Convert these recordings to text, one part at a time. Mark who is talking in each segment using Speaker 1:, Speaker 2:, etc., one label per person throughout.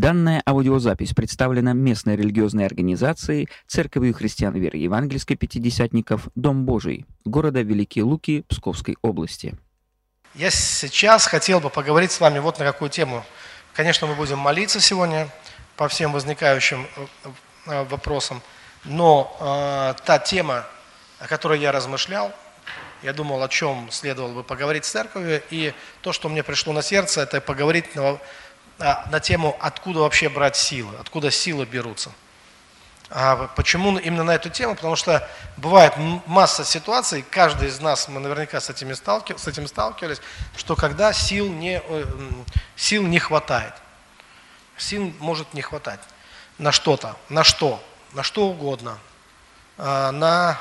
Speaker 1: Данная аудиозапись представлена местной религиозной организацией Церковью христиан веры евангельской пятидесятников «Дом Божий» города Великие Луки Псковской области.
Speaker 2: Я сейчас хотел бы поговорить с вами вот на какую тему. Конечно, мы будем молиться сегодня по всем возникающим э, э, вопросам, но э, та тема, о которой я размышлял, я думал, о чем следовало бы поговорить с церковью, и то, что мне пришло на сердце, это поговорить на на тему, откуда вообще брать силы, откуда силы берутся. А почему именно на эту тему? Потому что бывает масса ситуаций, каждый из нас, мы наверняка с, этими сталкив, с этим сталкивались, что когда сил не, э, сил не хватает, сил может не хватать на что-то, на что, на что угодно, а, на,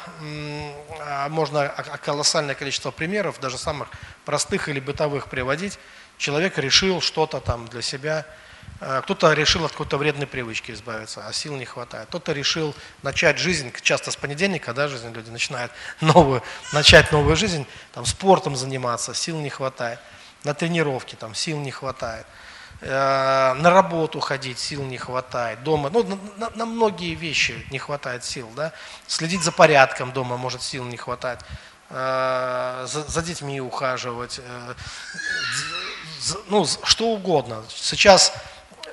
Speaker 2: можно колоссальное количество примеров, даже самых простых или бытовых приводить, человек решил что-то там для себя, э, кто-то решил от какой-то вредной привычки избавиться, а сил не хватает. Кто-то решил начать жизнь, часто с понедельника, да, жизнь люди начинают новую, начать новую жизнь, там, спортом заниматься, сил не хватает. На тренировки там сил не хватает. Э, на работу ходить сил не хватает. Дома, ну, на, на многие вещи не хватает сил, да. Следить за порядком дома, может, сил не хватать. Э, за, за детьми ухаживать, ну, что угодно. Сейчас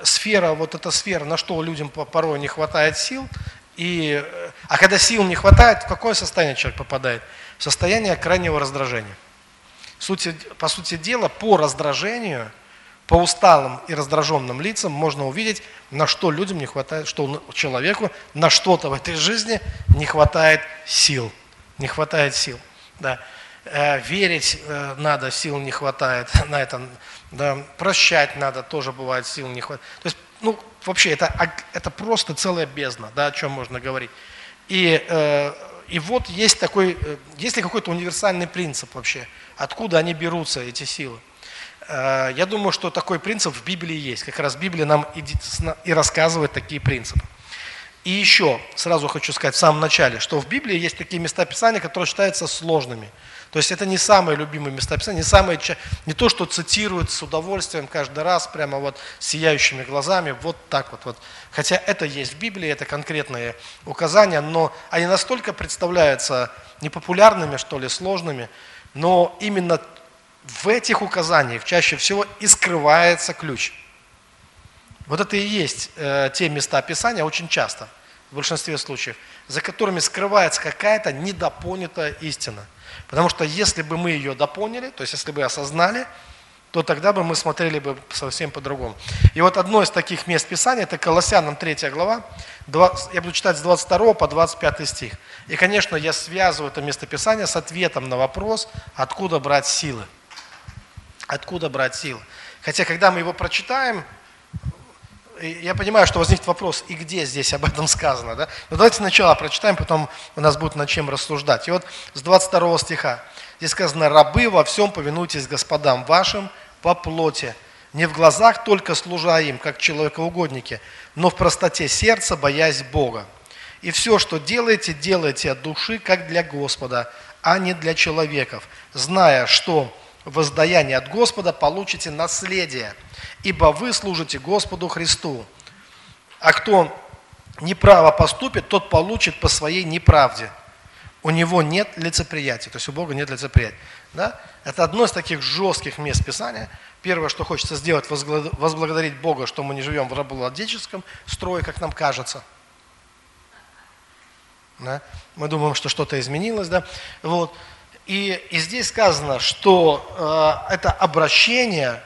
Speaker 2: сфера, вот эта сфера, на что людям порой не хватает сил, и, а когда сил не хватает, в какое состояние человек попадает? В состояние крайнего раздражения. Сути, по сути дела, по раздражению, по усталым и раздраженным лицам можно увидеть, на что людям не хватает, что человеку на что-то в этой жизни не хватает сил. Не хватает сил. Да. Э, верить э, надо, сил не хватает на это, да, прощать надо, тоже бывает, сил не хватает. То есть, ну, вообще, это, это просто целая бездна, да, о чем можно говорить. И, э, и вот есть такой, есть ли какой-то универсальный принцип вообще, откуда они берутся, эти силы. Я думаю, что такой принцип в Библии есть. Как раз Библия нам и, и рассказывает такие принципы. И еще, сразу хочу сказать в самом начале, что в Библии есть такие места Писания, которые считаются сложными – то есть это не самые любимые места Писания, не, самые, не то, что цитируют с удовольствием каждый раз, прямо вот сияющими глазами, вот так вот. вот. Хотя это есть в Библии, это конкретные указания, но они настолько представляются непопулярными, что ли, сложными, но именно в этих указаниях чаще всего и скрывается ключ. Вот это и есть э, те места Писания очень часто, в большинстве случаев, за которыми скрывается какая-то недопонятая истина – Потому что если бы мы ее допоняли, то есть если бы осознали, то тогда бы мы смотрели бы совсем по-другому. И вот одно из таких мест Писания, это Колоссянам 3 глава, 20, я буду читать с 22 по 25 стих. И, конечно, я связываю это место Писания с ответом на вопрос, откуда брать силы. Откуда брать силы. Хотя, когда мы его прочитаем, я понимаю, что возникнет вопрос, и где здесь об этом сказано, да? Но давайте сначала прочитаем, потом у нас будет над чем рассуждать. И вот с 22 стиха здесь сказано, «Рабы, во всем повинуйтесь господам вашим по плоти, не в глазах только служа им, как человекоугодники, но в простоте сердца, боясь Бога. И все, что делаете, делайте от души, как для Господа, а не для человеков, зная, что воздаяние от Господа получите наследие, ибо вы служите Господу Христу. А кто неправо поступит, тот получит по своей неправде. У него нет лицеприятия, то есть у Бога нет лицеприятия. Да? Это одно из таких жестких мест Писания. Первое, что хочется сделать, возблагодарить Бога, что мы не живем в рабовладельческом строе, как нам кажется. Да? Мы думаем, что что-то изменилось. Да? Вот. И, и здесь сказано, что э, это обращение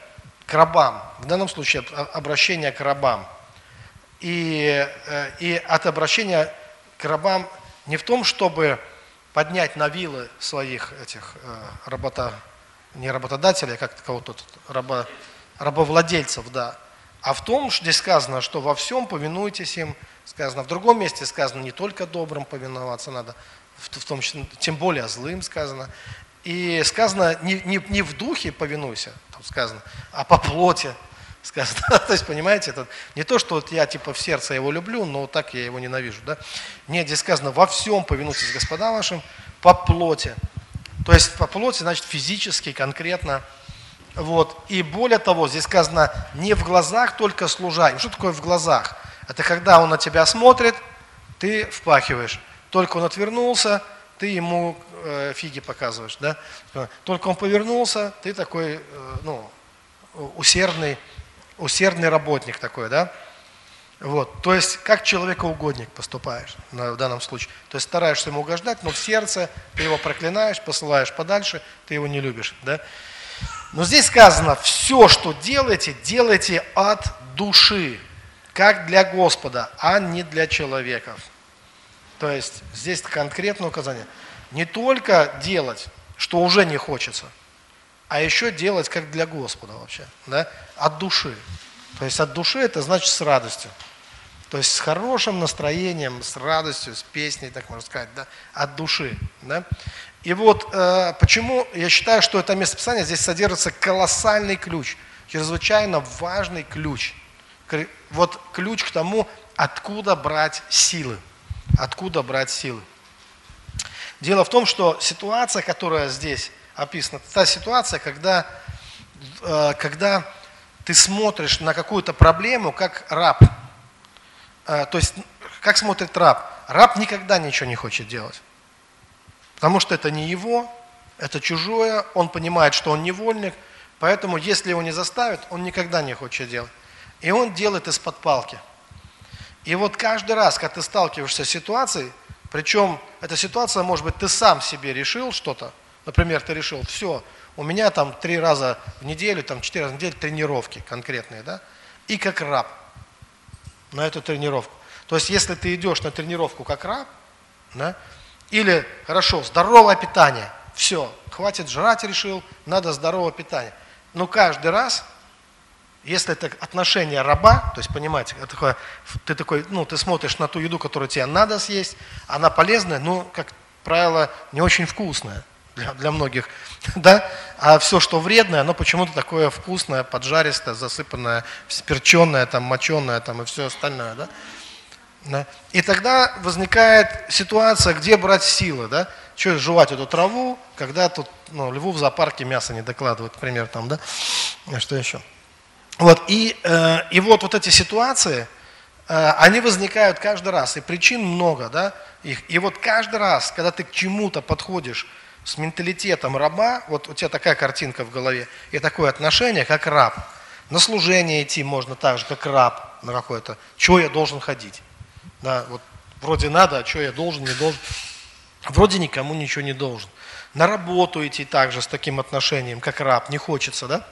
Speaker 2: к рабам, в данном случае обращение к рабам. И, э, и от обращения к рабам не в том, чтобы поднять на вилы своих этих э, работа, не работодателей, а как кого-то рабо, рабовладельцев, да, а в том, что здесь сказано, что во всем повинуйтесь им, сказано, в другом месте сказано, не только добрым повиноваться надо, в том числе, тем более злым сказано. И сказано, не, не, не в духе повинуйся, там сказано, а по плоти сказано. то есть, понимаете, это не то, что вот я типа в сердце его люблю, но так я его ненавижу. Да? Нет, здесь сказано, во всем повинуйтесь господа вашим по плоти. То есть по плоти, значит, физически, конкретно Вот. И более того, здесь сказано, не в глазах только служа. Что такое в глазах? Это когда он на тебя смотрит, ты впахиваешь. Только он отвернулся, ты ему э, фиги показываешь. Да? Только он повернулся, ты такой э, ну, усердный, усердный работник такой. Да? Вот. То есть, как человекоугодник поступаешь в данном случае. То есть, стараешься ему угождать, но в сердце ты его проклинаешь, посылаешь подальше, ты его не любишь. Да? Но здесь сказано, все, что делаете, делайте от души, как для Господа, а не для человеков. То есть здесь конкретное указание. Не только делать, что уже не хочется, а еще делать как для Господа вообще, да? от души. То есть от души это значит с радостью. То есть с хорошим настроением, с радостью, с песней, так можно сказать, да? от души. Да? И вот э, почему я считаю, что это местописание, здесь содержится колоссальный ключ, чрезвычайно важный ключ. Вот ключ к тому, откуда брать силы. Откуда брать силы. Дело в том, что ситуация, которая здесь описана, та ситуация, когда, э, когда ты смотришь на какую-то проблему как раб. Э, то есть, как смотрит раб? Раб никогда ничего не хочет делать. Потому что это не его, это чужое, он понимает, что он невольник, поэтому если его не заставят, он никогда не хочет делать. И он делает из-под палки. И вот каждый раз, когда ты сталкиваешься с ситуацией, причем эта ситуация, может быть, ты сам себе решил что-то, например, ты решил, все, у меня там три раза в неделю, там четыре раза в неделю тренировки конкретные, да, и как раб на эту тренировку. То есть, если ты идешь на тренировку как раб, да, или, хорошо, здоровое питание. Все, хватит жрать решил, надо здоровое питание. Но каждый раз, если это отношение раба, то есть, понимаете, это такое, ты такой, ну, ты смотришь на ту еду, которую тебе надо съесть, она полезная, но, как правило, не очень вкусная для, для многих, да, а все, что вредное, оно почему-то такое вкусное, поджаристое, засыпанное, перченое, там, моченое, там, и все остальное, да. Да? И тогда возникает ситуация, где брать силы, да? Что жевать эту траву, когда тут ну, льву в зоопарке мясо не докладывают, например, там, да? А что еще? Вот, и, э, и вот, вот эти ситуации, э, они возникают каждый раз, и причин много, да? Их. И вот каждый раз, когда ты к чему-то подходишь с менталитетом раба, вот у тебя такая картинка в голове, и такое отношение, как раб. На служение идти можно так же, как раб на какое-то. Чего я должен ходить? Да, вот вроде надо, а что я должен, не должен. Вроде никому ничего не должен. На работу идти также с таким отношением, как раб, не хочется, да?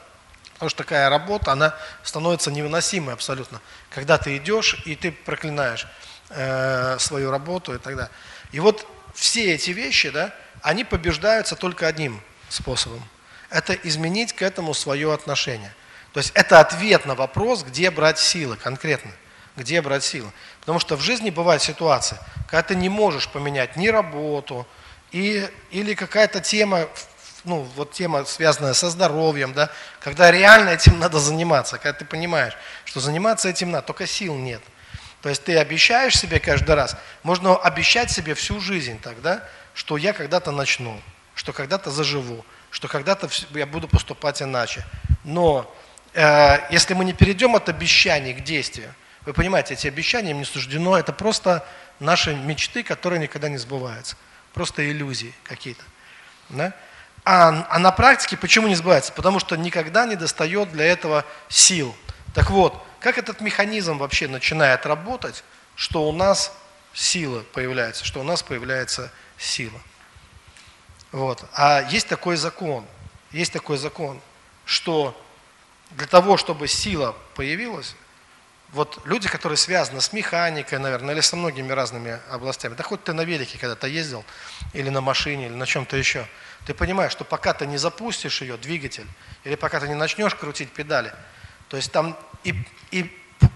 Speaker 2: Потому что такая работа, она становится невыносимой абсолютно. Когда ты идешь и ты проклинаешь э, свою работу и так далее. И вот все эти вещи, да, они побеждаются только одним способом. Это изменить к этому свое отношение. То есть это ответ на вопрос, где брать силы конкретно где брать силы. Потому что в жизни бывает ситуация, когда ты не можешь поменять ни работу, и, или какая-то тема, ну, вот тема, связанная со здоровьем, да, когда реально этим надо заниматься, когда ты понимаешь, что заниматься этим надо, только сил нет. То есть ты обещаешь себе каждый раз, можно обещать себе всю жизнь тогда, что я когда-то начну, что когда-то заживу, что когда-то я буду поступать иначе. Но э, если мы не перейдем от обещаний к действию, вы понимаете, эти обещания им не суждено, это просто наши мечты, которые никогда не сбываются. Просто иллюзии какие-то. Да? А, а на практике почему не сбывается? Потому что никогда не достает для этого сил. Так вот, как этот механизм вообще начинает работать, что у нас сила появляется, что у нас появляется сила. Вот. А есть такой закон, есть такой закон, что для того, чтобы сила появилась, вот люди, которые связаны с механикой, наверное, или со многими разными областями, да хоть ты на велике когда-то ездил, или на машине, или на чем-то еще, ты понимаешь, что пока ты не запустишь ее, двигатель, или пока ты не начнешь крутить педали, то есть там и, и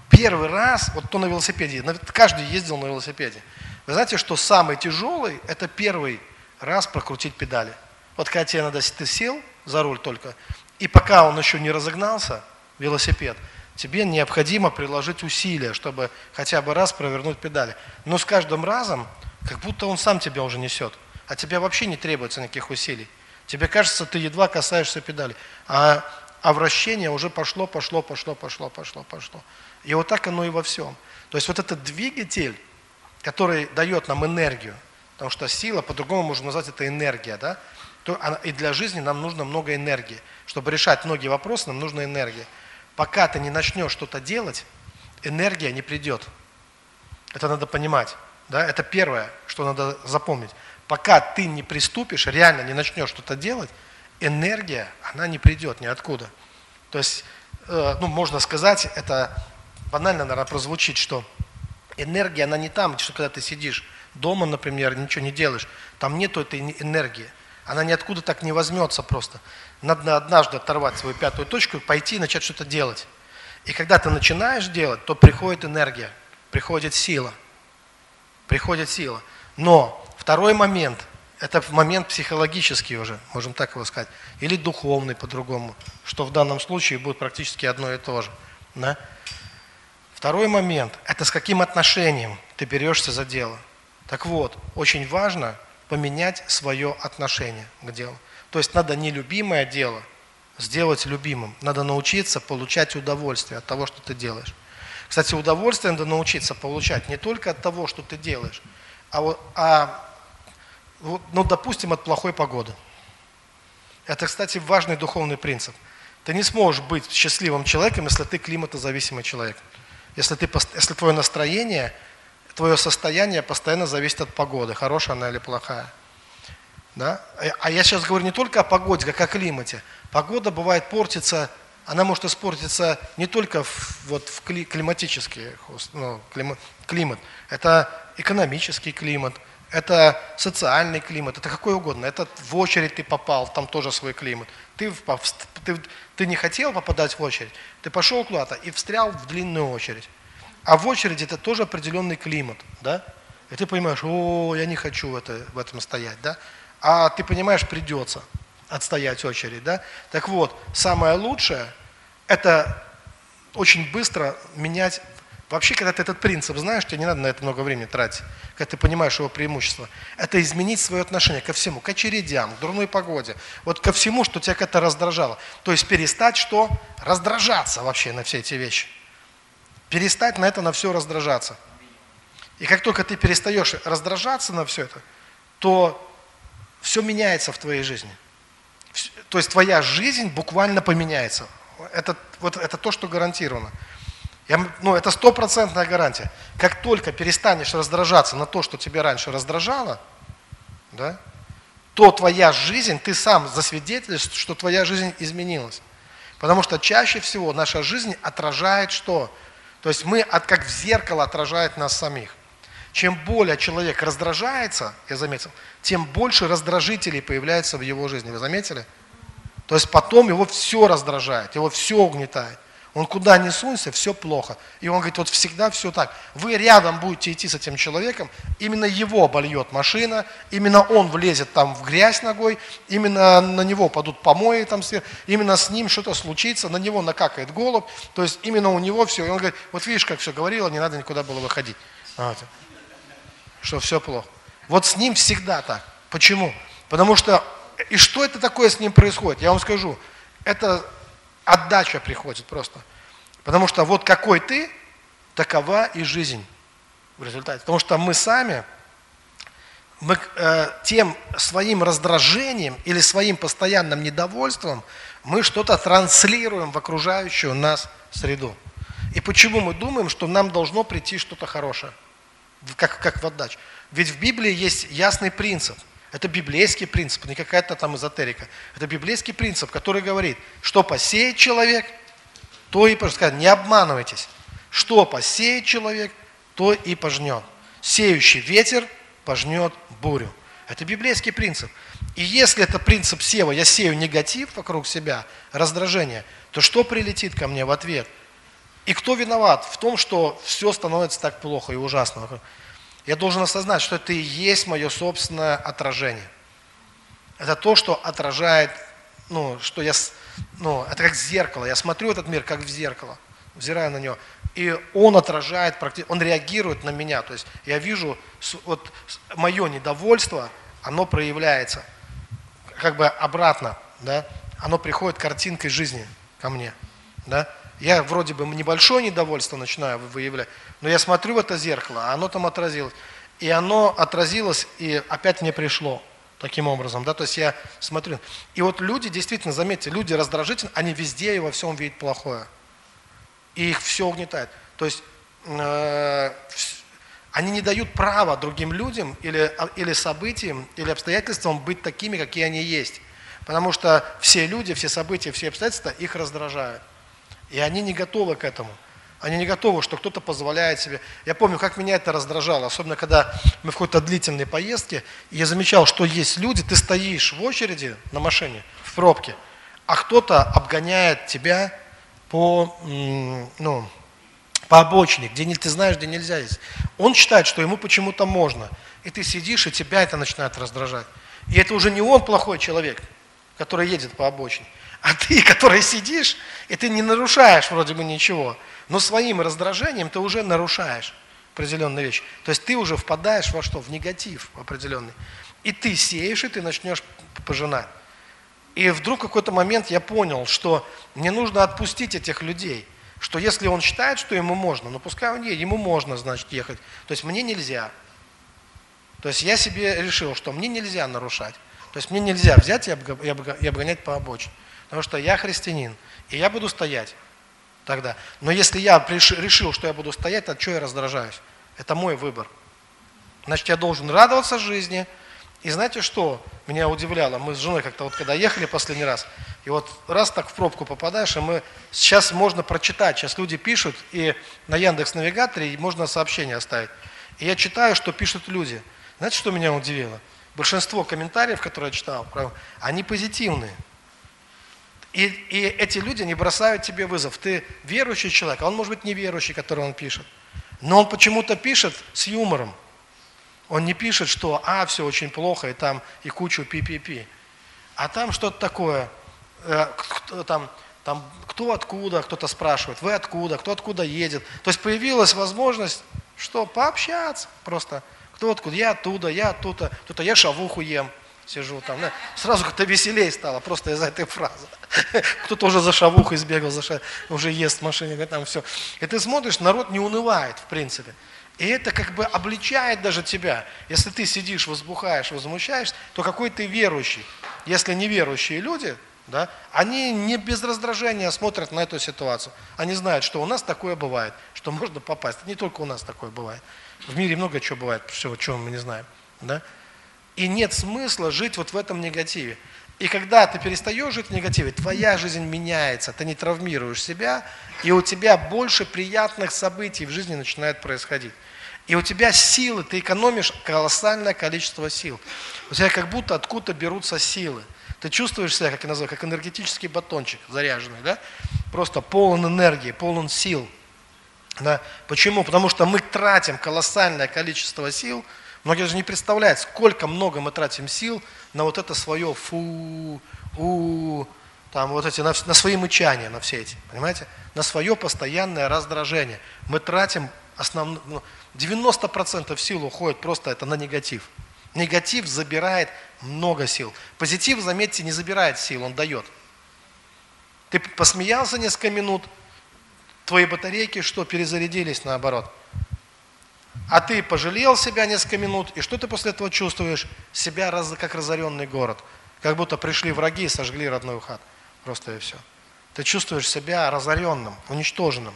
Speaker 2: первый раз, вот кто на велосипеде, каждый ездил на велосипеде, вы знаете, что самый тяжелый, это первый раз прокрутить педали. Вот когда тебе надо, ты сел за руль только, и пока он еще не разогнался, велосипед, тебе необходимо приложить усилия, чтобы хотя бы раз провернуть педали. Но с каждым разом, как будто он сам тебя уже несет, а тебе вообще не требуется никаких усилий. Тебе кажется, ты едва касаешься педали. А, а вращение уже пошло, пошло, пошло, пошло, пошло, пошло. И вот так оно и во всем. То есть вот этот двигатель, который дает нам энергию, потому что сила, по-другому можно назвать это энергия, да, то, и для жизни нам нужно много энергии. Чтобы решать многие вопросы, нам нужна энергия. Пока ты не начнешь что-то делать, энергия не придет. Это надо понимать. Да? Это первое, что надо запомнить. Пока ты не приступишь, реально не начнешь что-то делать, энергия, она не придет ниоткуда. То есть, э, ну, можно сказать, это банально, наверное, прозвучит, что энергия, она не там, что когда ты сидишь дома, например, ничего не делаешь, там нету этой энергии. Она ниоткуда так не возьмется просто. Надо однажды оторвать свою пятую точку, пойти и начать что-то делать. И когда ты начинаешь делать, то приходит энергия, приходит сила. Приходит сила. Но второй момент, это момент психологический уже, можем так его сказать, или духовный по-другому, что в данном случае будет практически одно и то же. Да? Второй момент, это с каким отношением ты берешься за дело. Так вот, очень важно поменять свое отношение к делу. То есть надо нелюбимое дело сделать любимым. Надо научиться получать удовольствие от того, что ты делаешь. Кстати, удовольствие надо научиться получать не только от того, что ты делаешь, а, а ну, допустим, от плохой погоды. Это, кстати, важный духовный принцип. Ты не сможешь быть счастливым человеком, если ты климатозависимый человек. Если, ты, если твое настроение, твое состояние постоянно зависит от погоды, хорошая она или плохая. Да? А я сейчас говорю не только о погоде, как о климате. Погода бывает портится, она может испортиться не только в, вот, в климатический ну, климат, климат, это экономический климат, это социальный климат, это какой угодно. Это в очередь ты попал, там тоже свой климат. Ты, ты, ты не хотел попадать в очередь, ты пошел куда-то и встрял в длинную очередь. А в очереди это тоже определенный климат, да? И ты понимаешь, о, я не хочу в, это, в этом стоять, да? А ты понимаешь, придется отстоять очередь, да? Так вот, самое лучшее – это очень быстро менять Вообще, когда ты этот принцип знаешь, тебе не надо на это много времени тратить, когда ты понимаешь его преимущество. Это изменить свое отношение ко всему, к очередям, к дурной погоде, вот ко всему, что тебя как-то раздражало. То есть перестать что? Раздражаться вообще на все эти вещи. Перестать на это на все раздражаться. И как только ты перестаешь раздражаться на все это, то все меняется в твоей жизни. То есть твоя жизнь буквально поменяется. Это, вот, это то, что гарантировано. Я, ну, это стопроцентная гарантия. Как только перестанешь раздражаться на то, что тебя раньше раздражало, да, то твоя жизнь, ты сам засвидетельствуешь, что твоя жизнь изменилась. Потому что чаще всего наша жизнь отражает что? То есть мы, от, как в зеркало, отражает нас самих. Чем более человек раздражается, я заметил, тем больше раздражителей появляется в его жизни. Вы заметили? То есть потом его все раздражает, его все угнетает. Он куда ни сунься, все плохо. И он говорит, вот всегда все так. Вы рядом будете идти с этим человеком, именно его обольет машина, именно он влезет там в грязь ногой, именно на него падут помои там сверху, именно с ним что-то случится, на него накакает голубь, то есть именно у него все. И он говорит, вот видишь, как все говорило, не надо никуда было выходить. Вот. Что все плохо. Вот с ним всегда так. Почему? Потому что, и что это такое с ним происходит? Я вам скажу, это Отдача приходит просто. Потому что вот какой ты, такова и жизнь в результате. Потому что мы сами, мы э, тем своим раздражением или своим постоянным недовольством, мы что-то транслируем в окружающую нас среду. И почему мы думаем, что нам должно прийти что-то хорошее, как, как в отдачу? Ведь в Библии есть ясный принцип – это библейский принцип, не какая-то там эзотерика. Это библейский принцип, который говорит, что посеет человек, то и пожнет. Не обманывайтесь. Что посеет человек, то и пожнет. Сеющий ветер пожнет бурю. Это библейский принцип. И если это принцип сева, я сею негатив вокруг себя, раздражение, то что прилетит ко мне в ответ? И кто виноват в том, что все становится так плохо и ужасно? Я должен осознать, что это и есть мое собственное отражение. Это то, что отражает, ну, что я, ну, это как зеркало. Я смотрю этот мир как в зеркало, взираю на него. И он отражает, он реагирует на меня. То есть я вижу, вот мое недовольство, оно проявляется как бы обратно, да, оно приходит картинкой жизни ко мне. Да? Я вроде бы небольшое недовольство начинаю выявлять, но я смотрю в это зеркало, а оно там отразилось. И оно отразилось, и опять мне пришло таким образом. Да? То есть я смотрю. И вот люди, действительно, заметьте, люди раздражительны, они везде и во всем видят плохое. И их все угнетает. То есть э, они не дают права другим людям или, а, или событиям, или обстоятельствам быть такими, какие они есть. Потому что все люди, все события, все обстоятельства их раздражают. И они не готовы к этому. Они не готовы, что кто-то позволяет себе. Я помню, как меня это раздражало, особенно когда мы в какой-то длительной поездке, и я замечал, что есть люди, ты стоишь в очереди на машине, в пробке, а кто-то обгоняет тебя по, ну, по обочине, где ты знаешь, где нельзя есть. Он считает, что ему почему-то можно. И ты сидишь, и тебя это начинает раздражать. И это уже не он плохой человек, который едет по обочине, а ты, который сидишь, и ты не нарушаешь вроде бы ничего, но своим раздражением ты уже нарушаешь определенные вещи. То есть ты уже впадаешь во что? В негатив определенный. И ты сеешь, и ты начнешь пожинать. И вдруг какой-то момент я понял, что мне нужно отпустить этих людей – что если он считает, что ему можно, ну пускай он едет, ему можно, значит, ехать. То есть мне нельзя. То есть я себе решил, что мне нельзя нарушать. То есть мне нельзя взять и обгонять по обочине. Потому что я христианин, и я буду стоять тогда. Но если я решил, что я буду стоять, то что я раздражаюсь? Это мой выбор. Значит, я должен радоваться жизни. И знаете что меня удивляло? Мы с женой как-то вот когда ехали последний раз, и вот раз так в пробку попадаешь, и мы сейчас можно прочитать, сейчас люди пишут, и на Яндекс Навигаторе можно сообщение оставить. И я читаю, что пишут люди. Знаете, что меня удивило? Большинство комментариев, которые я читал, они позитивные. И, и эти люди не бросают тебе вызов. Ты верующий человек, а он может быть неверующий, который он пишет. Но он почему-то пишет с юмором. Он не пишет, что «а, все очень плохо», и там и кучу пи-пи-пи. А там что-то такое – Э, там, там, кто откуда, кто-то спрашивает, вы откуда, кто откуда едет. То есть появилась возможность, что пообщаться просто. Кто откуда, я оттуда, я оттуда, кто-то я шавуху ем, сижу там. Да. Сразу как-то веселее стало просто из-за этой фразы. Кто-то уже за шавухой сбегал, за ша... уже ест в машине, там все. И ты смотришь, народ не унывает, в принципе. И это как бы обличает даже тебя. Если ты сидишь, возбухаешь, возмущаешься, то какой ты верующий. Если неверующие люди, да, они не без раздражения смотрят на эту ситуацию. Они знают, что у нас такое бывает, что можно попасть. Не только у нас такое бывает. В мире много чего бывает, всего, чего мы не знаем. Да? И нет смысла жить вот в этом негативе. И когда ты перестаешь жить в негативе, твоя жизнь меняется, ты не травмируешь себя, и у тебя больше приятных событий в жизни начинает происходить. И у тебя силы, ты экономишь колоссальное количество сил. У тебя как будто откуда-то берутся силы. Ты чувствуешь себя, как я назвал, как энергетический батончик заряженный, да? Просто полон энергии, полон сил. Да? Почему? Потому что мы тратим колоссальное количество сил. Многие даже не представляют, сколько много мы тратим сил на вот это свое фу, у, там вот эти, на, на свои мычания, на все эти, понимаете? На свое постоянное раздражение. Мы тратим основ, ну, 90% сил уходит просто это на негатив. Негатив забирает много сил. Позитив, заметьте, не забирает сил, он дает. Ты посмеялся несколько минут, твои батарейки что, перезарядились наоборот. А ты пожалел себя несколько минут, и что ты после этого чувствуешь? Себя раз, как разоренный город. Как будто пришли враги и сожгли родной хат. Просто и все. Ты чувствуешь себя разоренным, уничтоженным.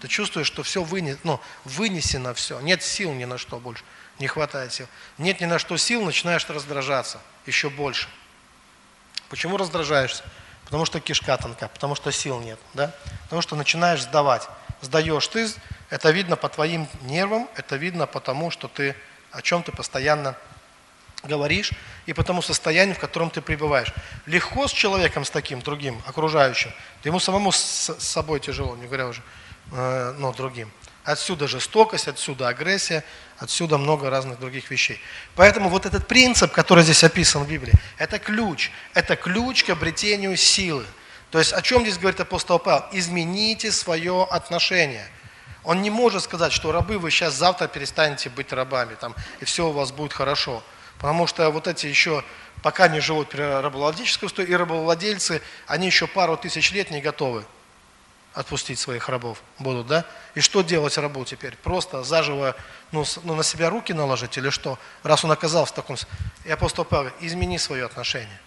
Speaker 2: Ты чувствуешь, что все вынес, ну, вынесено все, нет сил ни на что больше не хватает сил. Нет ни на что сил, начинаешь раздражаться еще больше. Почему раздражаешься? Потому что кишка тонка, потому что сил нет, да? Потому что начинаешь сдавать. Сдаешь ты, это видно по твоим нервам, это видно потому, что ты о чем ты постоянно говоришь и по тому состоянию, в котором ты пребываешь. Легко с человеком, с таким, другим, окружающим, ему самому с собой тяжело, не говоря уже, э, но другим. Отсюда жестокость, отсюда агрессия, отсюда много разных других вещей. Поэтому вот этот принцип, который здесь описан в Библии, это ключ. Это ключ к обретению силы. То есть о чем здесь говорит апостол Павел? Измените свое отношение. Он не может сказать, что рабы вы сейчас завтра перестанете быть рабами, там, и все у вас будет хорошо. Потому что вот эти еще, пока не живут при рабовладельческом и рабовладельцы, они еще пару тысяч лет не готовы отпустить своих рабов будут, да? И что делать рабу теперь? Просто заживо ну, ну, на себя руки наложить или что? Раз он оказался в таком... И апостол Павел, измени свое отношение.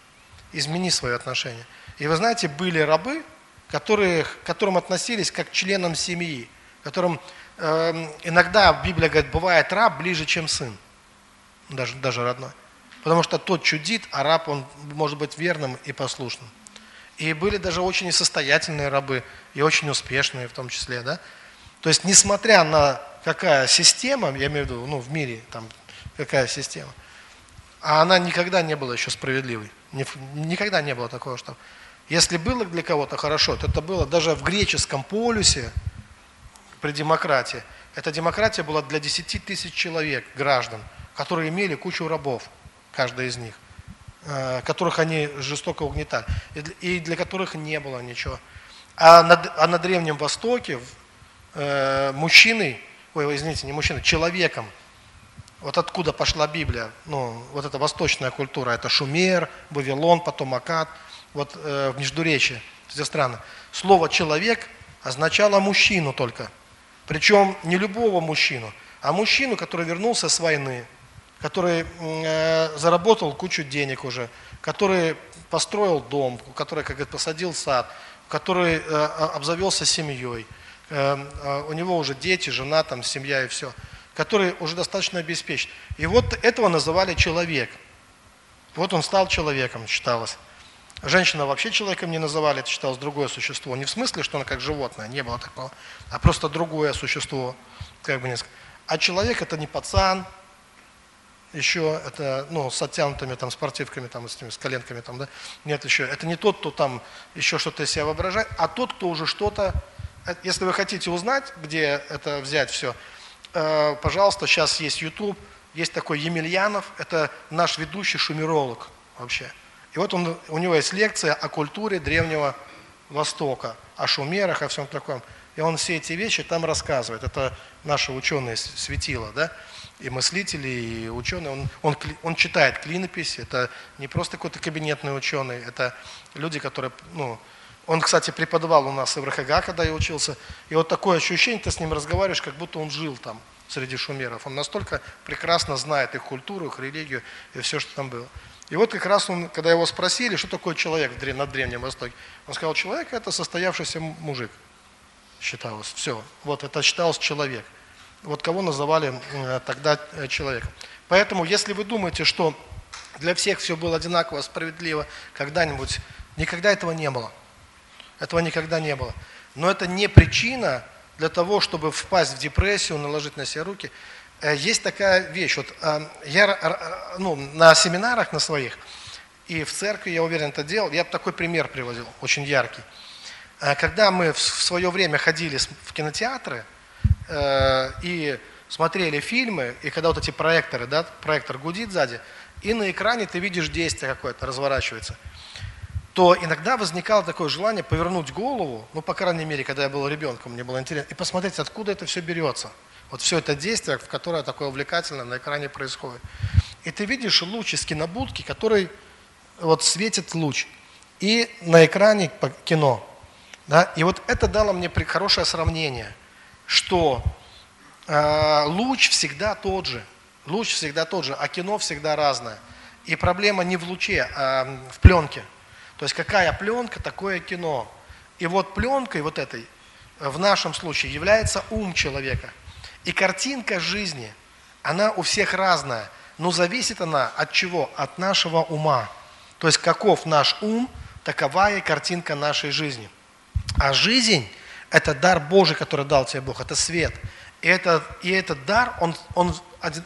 Speaker 2: Измени свое отношение. И вы знаете, были рабы, которые, к которым относились как к членам семьи, которым э, иногда Библия говорит, бывает раб ближе, чем сын, даже, даже родной. Потому что тот чудит, а раб, он может быть верным и послушным. И были даже очень состоятельные рабы, и очень успешные в том числе, да. То есть, несмотря на какая система, я имею в виду, ну, в мире там какая система, а она никогда не была еще справедливой. Никогда не было такого, что если было для кого-то хорошо, то это было даже в греческом полюсе при демократии. Эта демократия была для 10 тысяч человек, граждан, которые имели кучу рабов, каждый из них. Э, которых они жестоко угнетали, и для которых не было ничего. А на, а на Древнем Востоке э, мужчиной, ой, извините, не мужчиной, человеком, вот откуда пошла Библия, ну, вот эта восточная культура, это Шумер, Вавилон, потом Акад, вот э, в Междуречии, эти страны. Слово «человек» означало мужчину только. Причем не любого мужчину, а мужчину, который вернулся с войны, который э, заработал кучу денег уже, который построил дом, который, как говорит, посадил сад, который э, обзавелся семьей, э, э, у него уже дети, жена, там, семья и все, который уже достаточно обеспечен. И вот этого называли человек. Вот он стал человеком, считалось. Женщина вообще человеком не называли, это считалось другое существо. Не в смысле, что она как животное, не было такого, а просто другое существо. Как бы несколько. А человек это не пацан, еще это, ну, с оттянутыми там спортивками, там, с, этими, с коленками, там, да, нет еще, это не тот, кто там еще что-то из себя воображает, а тот, кто уже что-то, э, если вы хотите узнать, где это взять все, э, пожалуйста, сейчас есть YouTube, есть такой Емельянов, это наш ведущий шумеролог вообще. Вот он, у него есть лекция о культуре Древнего Востока, о шумерах, о всем таком. И он все эти вещи там рассказывает. Это наши ученые светила, да и мыслители, и ученые. Он, он, он читает клинопись, это не просто какой-то кабинетный ученый, это люди, которые, ну, он, кстати, преподавал у нас в РХГ, когда я учился, и вот такое ощущение, ты с ним разговариваешь, как будто он жил там, среди шумеров. Он настолько прекрасно знает их культуру, их религию и все, что там было. И вот как раз он, когда его спросили, что такое человек на Древнем Востоке, он сказал, человек это состоявшийся мужик, считалось. Все, вот это считалось человек вот кого называли тогда э, человеком. Поэтому, если вы думаете, что для всех все было одинаково, справедливо, когда-нибудь, никогда этого не было. Этого никогда не было. Но это не причина для того, чтобы впасть в депрессию, наложить на себя руки. Э, есть такая вещь, вот я ну, на семинарах на своих, и в церкви, я уверен, это делал, я такой пример приводил, очень яркий. Когда мы в свое время ходили в кинотеатры, Э, и смотрели фильмы, и когда вот эти проекторы, да, проектор гудит сзади, и на экране ты видишь действие какое-то, разворачивается, то иногда возникало такое желание повернуть голову, ну, по крайней мере, когда я был ребенком, мне было интересно, и посмотреть, откуда это все берется. Вот все это действие, в которое такое увлекательное на экране происходит. И ты видишь луч из кинобудки, который вот светит луч. И на экране кино. Да? И вот это дало мне хорошее сравнение – что э, луч всегда тот же, луч всегда тот же, а кино всегда разное. И проблема не в луче, а в пленке. То есть какая пленка, такое кино. И вот пленкой вот этой в нашем случае является ум человека. И картинка жизни, она у всех разная, но зависит она от чего? От нашего ума. То есть каков наш ум, такова и картинка нашей жизни. А жизнь это дар Божий, который дал тебе Бог, это свет. И, это, и этот дар, он, он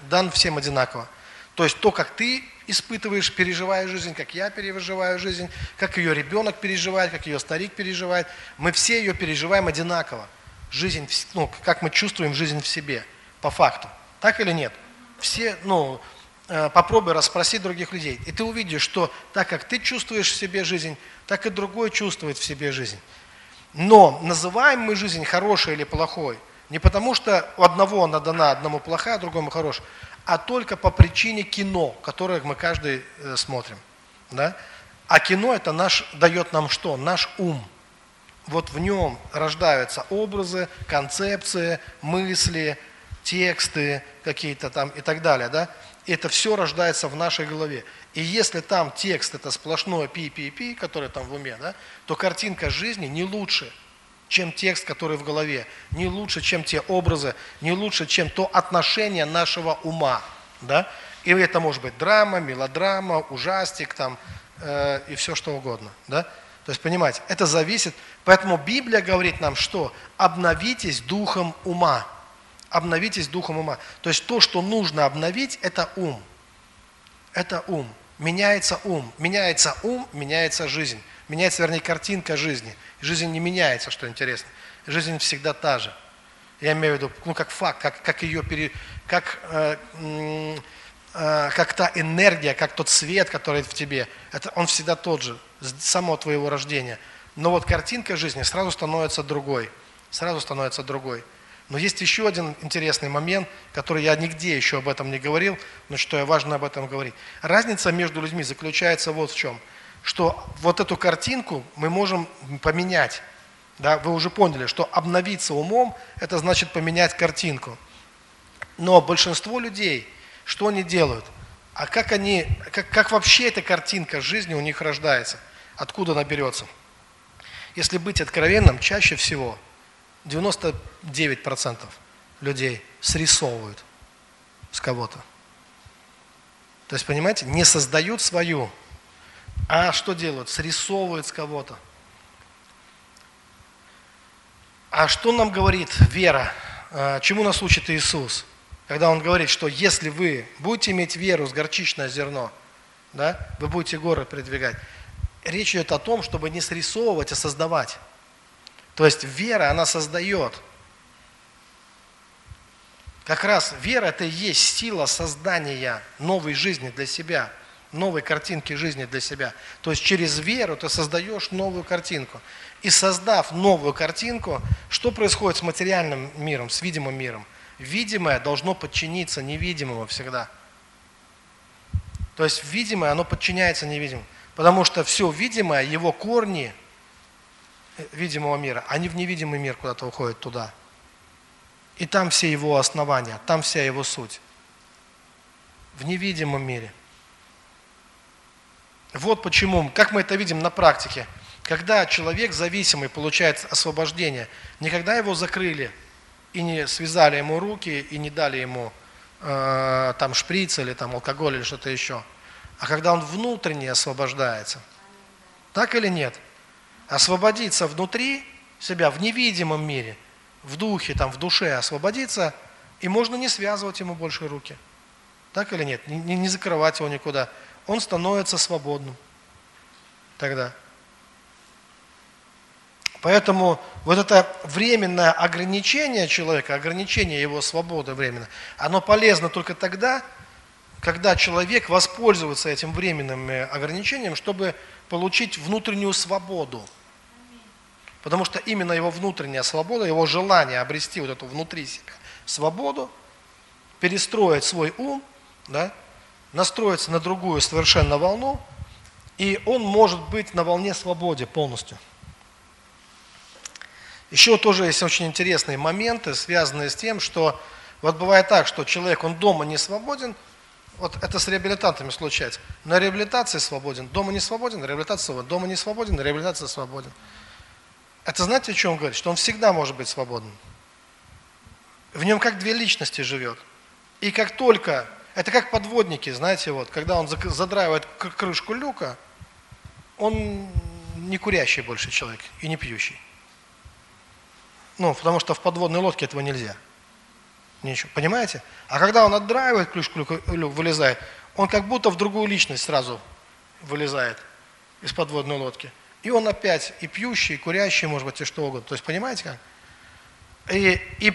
Speaker 2: дан всем одинаково. То есть то, как ты испытываешь, переживаешь жизнь, как я переживаю жизнь, как ее ребенок переживает, как ее старик переживает, мы все ее переживаем одинаково. Жизнь, ну, как мы чувствуем жизнь в себе, по факту. Так или нет? Все, ну, э, попробуй расспросить других людей. И ты увидишь, что так как ты чувствуешь в себе жизнь, так и другой чувствует в себе жизнь. Но называем мы жизнь хорошей или плохой Не потому что у одного она дана, одному плохая, другому хорошая, а только по причине кино, которое мы каждый э, смотрим. Да? А кино это наш, дает нам что? Наш ум. Вот в нем рождаются образы, концепции, мысли, тексты какие-то там и так далее. Да? Это все рождается в нашей голове. И если там текст это сплошное пи-пи-пи, которое там в уме, да, то картинка жизни не лучше – чем текст, который в голове, не лучше, чем те образы, не лучше, чем то отношение нашего ума. Да? И это может быть драма, мелодрама, ужастик там, э, и все что угодно. Да? То есть, понимаете, это зависит. Поэтому Библия говорит нам, что обновитесь духом ума. Обновитесь духом ума. То есть то, что нужно обновить, это ум. Это ум. Меняется ум. Меняется ум, меняется жизнь. Меняется, вернее, картинка жизни. Жизнь не меняется, что интересно. Жизнь всегда та же. Я имею в виду, ну, как факт, как, как ее пере, как, э, э, как та энергия, как тот свет, который в тебе, это, он всегда тот же, с самого твоего рождения. Но вот картинка жизни сразу становится другой. Сразу становится другой. Но есть еще один интересный момент, который я нигде еще об этом не говорил, но что я важно об этом говорить. Разница между людьми заключается вот в чем – что вот эту картинку мы можем поменять. Да, вы уже поняли, что обновиться умом – это значит поменять картинку. Но большинство людей, что они делают? А как, они, как, как вообще эта картинка жизни у них рождается? Откуда она берется? Если быть откровенным, чаще всего 99% людей срисовывают с кого-то. То есть, понимаете, не создают свою а что делают? Срисовывают с кого-то. А что нам говорит вера? А, чему нас учит Иисус? Когда Он говорит, что если вы будете иметь веру с горчичное зерно, да, вы будете горы передвигать. Речь идет о том, чтобы не срисовывать, а создавать. То есть вера, она создает. Как раз вера – это и есть сила создания новой жизни для себя – новой картинки жизни для себя. То есть через веру ты создаешь новую картинку. И создав новую картинку, что происходит с материальным миром, с видимым миром? Видимое должно подчиниться невидимому всегда. То есть видимое, оно подчиняется невидимому. Потому что все видимое, его корни видимого мира, они в невидимый мир куда-то уходят туда. И там все его основания, там вся его суть. В невидимом мире – вот почему, как мы это видим на практике. Когда человек зависимый получает освобождение, никогда его закрыли и не связали ему руки, и не дали ему э, там шприц или там алкоголь или что-то еще, а когда он внутренне освобождается. Так или нет? Освободиться внутри себя, в невидимом мире, в духе, там, в душе освободиться, и можно не связывать ему больше руки. Так или нет? Не, не закрывать его никуда он становится свободным тогда. Поэтому вот это временное ограничение человека, ограничение его свободы временно, оно полезно только тогда, когда человек воспользуется этим временным э, ограничением, чтобы получить внутреннюю свободу. Потому что именно его внутренняя свобода, его желание обрести вот эту внутри себя свободу, перестроить свой ум, да, настроиться на другую совершенно волну, и он может быть на волне свободе полностью. Еще тоже есть очень интересные моменты, связанные с тем, что вот бывает так, что человек, он дома не свободен, вот это с реабилитантами случается. На реабилитации свободен, дома не свободен, реабилитация свободен, дома не свободен, реабилитация свободен. Это знаете, о чем говорит? Что он всегда может быть свободным. В нем как две личности живет. И как только это как подводники, знаете, вот, когда он задраивает крышку люка, он не курящий больше человек и не пьющий. Ну, потому что в подводной лодке этого нельзя. Ничего, понимаете? А когда он отдраивает крышку люка, люк вылезает, он как будто в другую личность сразу вылезает из подводной лодки. И он опять и пьющий, и курящий, может быть, и что угодно. То есть, понимаете как? И, и,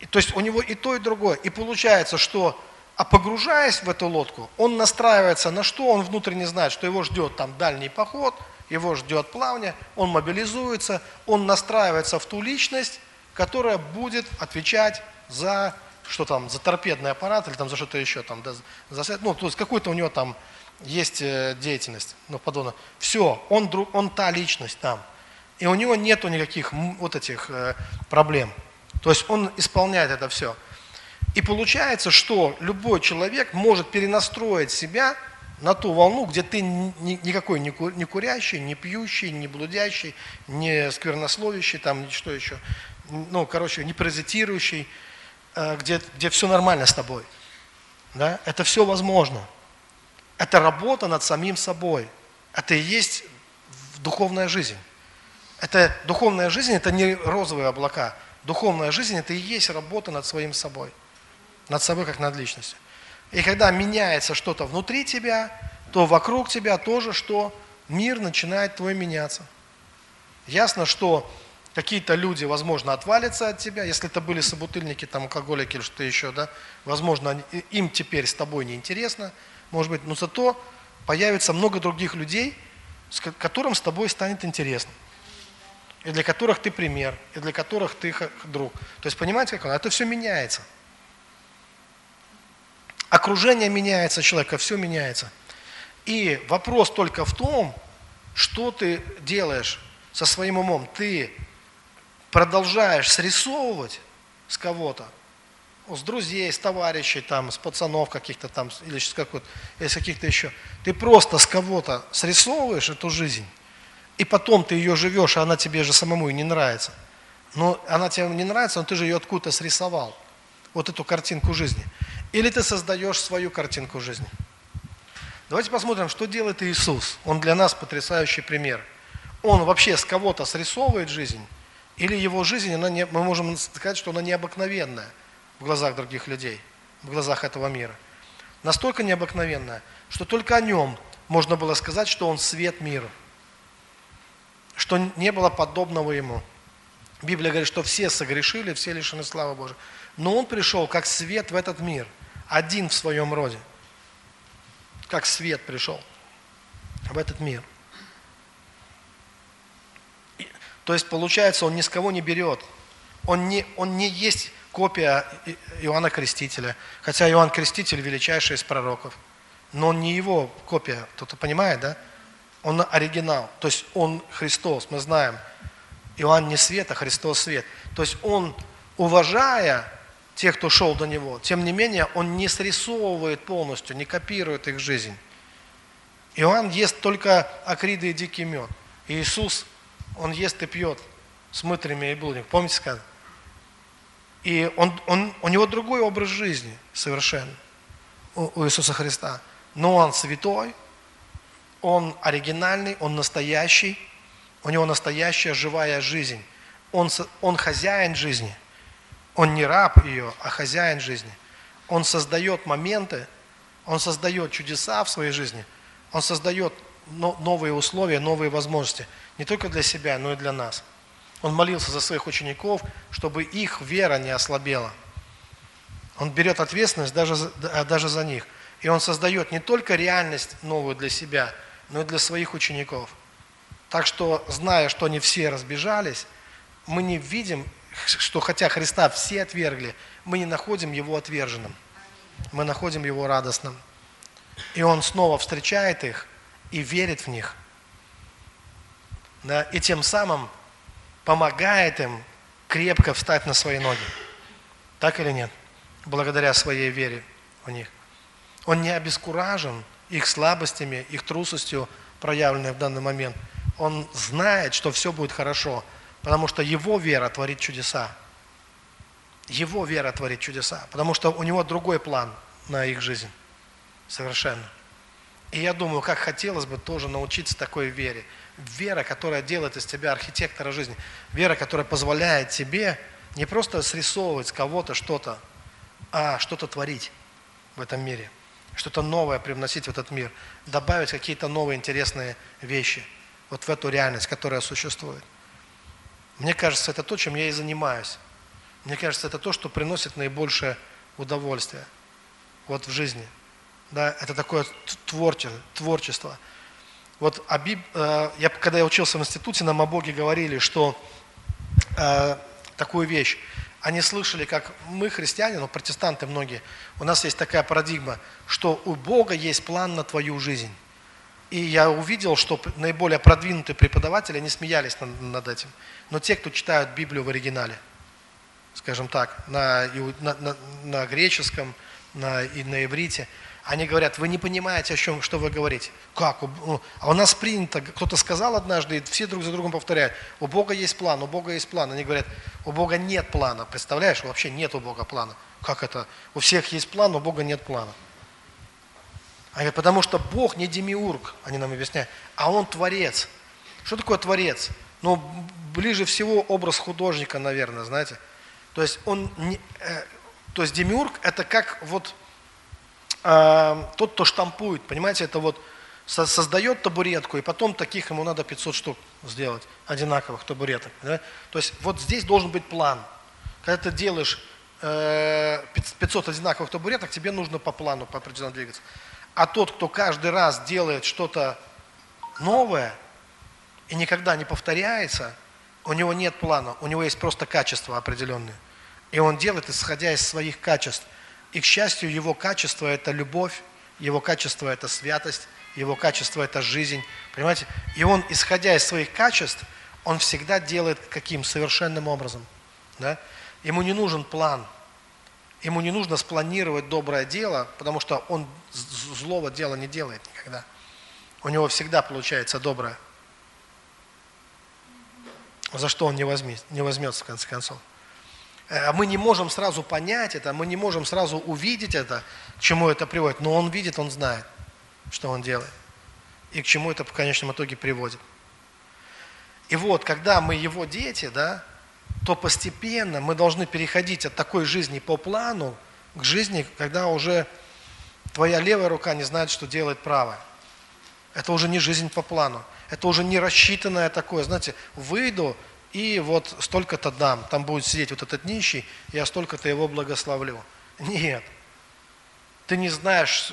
Speaker 2: и, то есть у него и то, и другое. И получается, что а погружаясь в эту лодку, он настраивается на что? Он внутренне знает, что его ждет там дальний поход, его ждет плавание, он мобилизуется, он настраивается в ту личность, которая будет отвечать за что там, за торпедный аппарат или там за что-то еще там, да, за, ну, то есть какой-то у него там есть э, деятельность, ну, подобное. Все, он, друг, он та личность там. И у него нету никаких вот этих э, проблем. То есть он исполняет это все. И получается, что любой человек может перенастроить себя на ту волну, где ты никакой не курящий, не пьющий, не блудящий, не сквернословящий, там, что еще, ну, короче, не паразитирующий, э, где, где все нормально с тобой. Да? Это все возможно. Это работа над самим собой. Это и есть духовная жизнь. Это духовная жизнь, это не розовые облака. Духовная жизнь, это и есть работа над своим собой. Над собой, как над личностью. И когда меняется что-то внутри тебя, то вокруг тебя тоже, что мир начинает твой меняться. Ясно, что какие-то люди, возможно, отвалятся от тебя, если это были собутыльники, там, алкоголики или что-то еще, да, возможно, им теперь с тобой неинтересно, может быть, но зато появится много других людей, с которым с тобой станет интересно. И для которых ты пример, и для которых ты друг. То есть, понимаете, как он? Это все меняется. Окружение меняется человека, все меняется. И вопрос только в том, что ты делаешь со своим умом. Ты продолжаешь срисовывать с кого-то, с друзей, с товарищей, там, с пацанов каких-то там, или с, какой или с каких-то еще. Ты просто с кого-то срисовываешь эту жизнь, и потом ты ее живешь, а она тебе же самому и не нравится. Но она тебе не нравится, но ты же ее откуда-то срисовал. Вот эту картинку жизни. Или ты создаешь свою картинку жизни. Давайте посмотрим, что делает Иисус. Он для нас потрясающий пример. Он вообще с кого-то срисовывает жизнь, или его жизнь, она не, мы можем сказать, что она необыкновенная в глазах других людей, в глазах этого мира. Настолько необыкновенная, что только о нем можно было сказать, что он свет мира, что не было подобного ему. Библия говорит, что все согрешили, все лишены славы Божией. Но он пришел как свет в этот мир, один в своем роде. Как свет пришел в этот мир. То есть, получается, он ни с кого не берет. Он не, он не есть копия Иоанна Крестителя. Хотя Иоанн Креститель величайший из пророков. Но он не его копия. Кто-то понимает, да? Он оригинал. То есть он Христос. Мы знаем, Иоанн не свет, а Христос свет. То есть он, уважая тех, кто шел до него, тем не менее, он не срисовывает полностью, не копирует их жизнь. Иоанн ест только акриды и дикий мед. Иисус, он ест и пьет с мытрями и блудник. Помните сказано? И он, он, у него другой образ жизни совершенно, у, у Иисуса Христа. Но он святой, он оригинальный, он настоящий, у него настоящая живая жизнь. Он, он хозяин жизни. Он не раб ее, а хозяин жизни. Он создает моменты, он создает чудеса в своей жизни, он создает новые условия, новые возможности. Не только для себя, но и для нас. Он молился за своих учеников, чтобы их вера не ослабела. Он берет ответственность даже, даже за них. И он создает не только реальность новую для себя, но и для своих учеников. Так что, зная, что они все разбежались, мы не видим, что хотя Христа все отвергли, мы не находим Его отверженным. Мы находим Его радостным. И Он снова встречает их и верит в них. Да? И тем самым помогает им крепко встать на свои ноги. Так или нет? Благодаря своей вере у них. Он не обескуражен их слабостями, их трусостью, проявленной в данный момент – он знает, что все будет хорошо, потому что его вера творит чудеса. Его вера творит чудеса, потому что у него другой план на их жизнь. Совершенно. И я думаю, как хотелось бы тоже научиться такой вере. Вера, которая делает из тебя архитектора жизни. Вера, которая позволяет тебе не просто срисовывать с кого-то что-то, а что-то творить в этом мире. Что-то новое привносить в этот мир. Добавить какие-то новые интересные вещи – вот в эту реальность, которая существует. Мне кажется, это то, чем я и занимаюсь. Мне кажется, это то, что приносит наибольшее удовольствие вот в жизни. Да, это такое творчество. Вот э, я, когда я учился в институте, нам о Боге говорили, что э, такую вещь. Они слышали, как мы, христиане, но протестанты многие, у нас есть такая парадигма, что у Бога есть план на твою жизнь. И я увидел, что наиболее продвинутые преподаватели, они смеялись над, над этим. Но те, кто читают Библию в оригинале, скажем так, на, на, на, на греческом на, и на иврите, они говорят, вы не понимаете, о чем, что вы говорите. Как? А у нас принято, кто-то сказал однажды, и все друг за другом повторяют, у Бога есть план, у Бога есть план. Они говорят, у Бога нет плана. Представляешь, вообще нет у Бога плана. Как это? У всех есть план, у Бога нет плана. Они говорят, потому что Бог не демиург, они нам объясняют, а Он творец. Что такое творец? Ну, ближе всего образ художника, наверное, знаете. То есть он не, э, то есть демиург это как вот э, тот, кто штампует, понимаете, это вот со, создает табуретку, и потом таких ему надо 500 штук сделать, одинаковых табуреток. Да? То есть вот здесь должен быть план. Когда ты делаешь э, 500 одинаковых табуреток, тебе нужно по плану по определенно двигаться. А тот, кто каждый раз делает что-то новое и никогда не повторяется, у него нет плана, у него есть просто качества определенные. И он делает, исходя из своих качеств. И, к счастью, его качество – это любовь, его качество – это святость, его качество – это жизнь. Понимаете? И он, исходя из своих качеств, он всегда делает каким? Совершенным образом. Да? Ему не нужен план. Ему не нужно спланировать доброе дело, потому что он злого дела не делает никогда. У него всегда получается доброе. За что он не, возьмет, не возьмется, в конце концов. Э, мы не можем сразу понять это, мы не можем сразу увидеть это, к чему это приводит. Но он видит, он знает, что он делает. И к чему это в конечном итоге приводит. И вот, когда мы его дети, да, то постепенно мы должны переходить от такой жизни по плану к жизни, когда уже твоя левая рука не знает, что делает правая. Это уже не жизнь по плану. Это уже не рассчитанное такое, знаете, выйду, и вот столько-то дам, там будет сидеть вот этот нищий, я столько-то его благословлю. Нет. Ты не знаешь,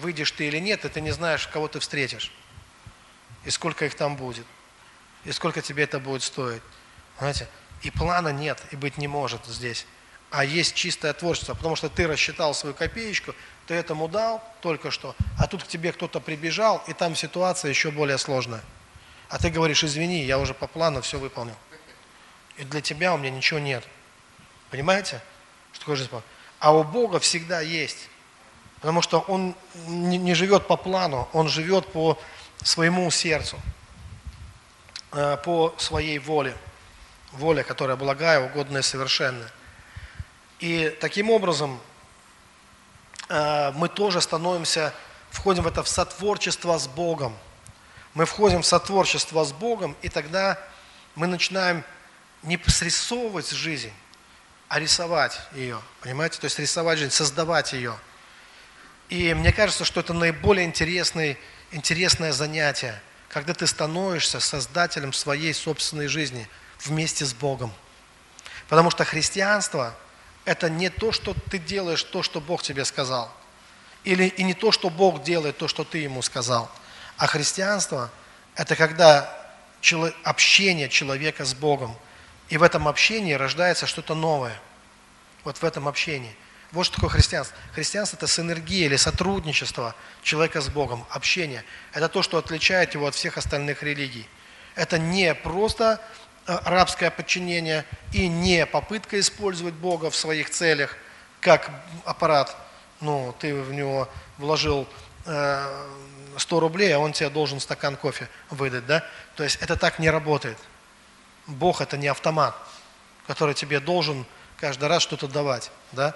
Speaker 2: выйдешь ты или нет, и ты не знаешь, кого ты встретишь. И сколько их там будет. И сколько тебе это будет стоить. Знаете? И плана нет, и быть не может здесь. А есть чистое творчество, потому что ты рассчитал свою копеечку, ты этому дал только что, а тут к тебе кто-то прибежал, и там ситуация еще более сложная. А ты говоришь, извини, я уже по плану все выполнил. И для тебя у меня ничего нет. Понимаете? Что такое жизнь А у Бога всегда есть. Потому что Он не живет по плану, Он живет по своему сердцу, э, по своей воле. Воля, которая благая, угодная, совершенная. И таким образом э, мы тоже становимся, входим в это в сотворчество с Богом мы входим в сотворчество с Богом, и тогда мы начинаем не срисовывать жизнь, а рисовать ее, понимаете? То есть рисовать жизнь, создавать ее. И мне кажется, что это наиболее интересный, интересное занятие, когда ты становишься создателем своей собственной жизни вместе с Богом. Потому что христианство – это не то, что ты делаешь то, что Бог тебе сказал. Или и не то, что Бог делает то, что ты ему сказал – а христианство – это когда общение человека с Богом. И в этом общении рождается что-то новое. Вот в этом общении. Вот что такое христианство. Христианство – это синергия или сотрудничество человека с Богом, общение. Это то, что отличает его от всех остальных религий. Это не просто рабское подчинение и не попытка использовать Бога в своих целях, как аппарат, ну, ты в него вложил э, 100 рублей, а он тебе должен стакан кофе выдать, да? То есть это так не работает. Бог это не автомат, который тебе должен каждый раз что-то давать, да?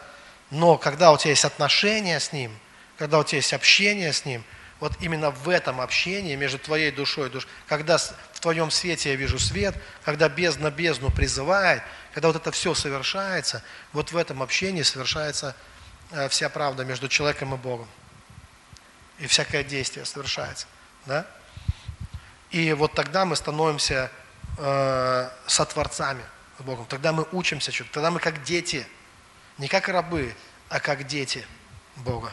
Speaker 2: Но когда у тебя есть отношения с Ним, когда у тебя есть общение с Ним, вот именно в этом общении между твоей душой и душой, когда в твоем свете я вижу свет, когда бездна бездну призывает, когда вот это все совершается, вот в этом общении совершается э, вся правда между человеком и Богом и всякое действие совершается. Да? И вот тогда мы становимся э, сотворцами с Богом. Тогда мы учимся что-то. Тогда мы как дети. Не как рабы, а как дети Бога.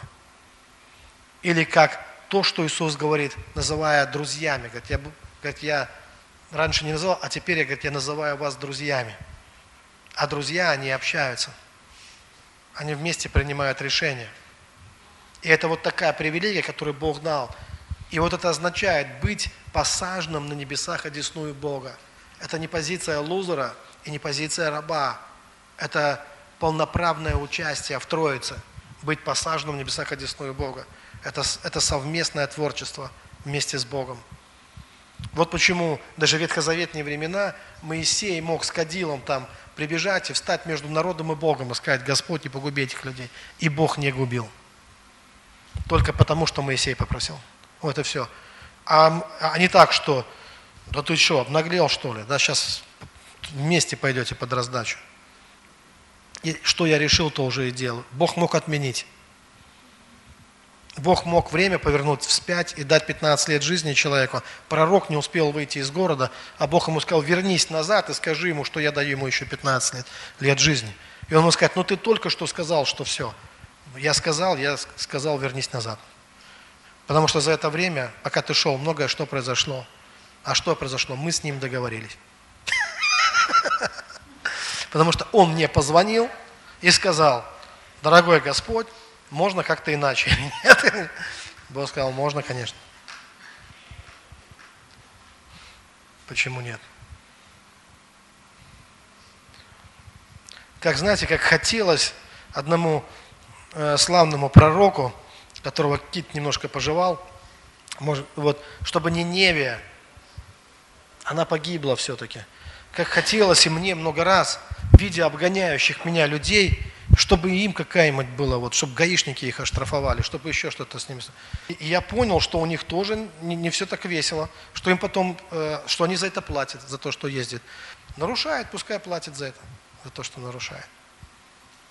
Speaker 2: Или как то, что Иисус говорит, называя друзьями. Говорит, я, говорит, я раньше не называл, а теперь я, говорит, я называю вас друзьями. А друзья, они общаются. Они вместе принимают решения. И это вот такая привилегия, которую Бог дал. И вот это означает быть посаженным на небесах одесную Бога. Это не позиция лузера и не позиция раба. Это полноправное участие в Троице. Быть посаженным в небесах одесную Бога. Это, это совместное творчество вместе с Богом. Вот почему даже в ветхозаветные времена Моисей мог с кадилом там прибежать и встать между народом и Богом и сказать, Господь, не погуби этих людей. И Бог не губил. Только потому, что Моисей попросил. Вот и все. А, а не так, что, да ты что, обнаглел что ли? Да, сейчас вместе пойдете под раздачу. И что я решил, то уже и делаю. Бог мог отменить. Бог мог время повернуть вспять и дать 15 лет жизни человеку. Пророк не успел выйти из города, а Бог ему сказал, вернись назад и скажи ему, что я даю ему еще 15 лет, лет жизни. И он ему сказать, ну ты только что сказал, что все. Я сказал, я сказал, вернись назад. Потому что за это время, пока ты шел, многое что произошло. А что произошло? Мы с ним договорились. Потому что он мне позвонил и сказал, дорогой Господь, можно как-то иначе? Нет? Бог сказал, можно, конечно. Почему нет? Как знаете, как хотелось одному э, славному пророку, которого Кит немножко пожевал, может, вот, чтобы не Невия, она погибла все-таки. Как хотелось и мне много раз, видя обгоняющих меня людей, чтобы им какая-нибудь была, вот, чтобы гаишники их оштрафовали, чтобы еще что-то с ними. И я понял, что у них тоже не, не все так весело, что им потом, э, что они за это платят, за то, что ездит. Нарушает, пускай платит за это, за то, что нарушает.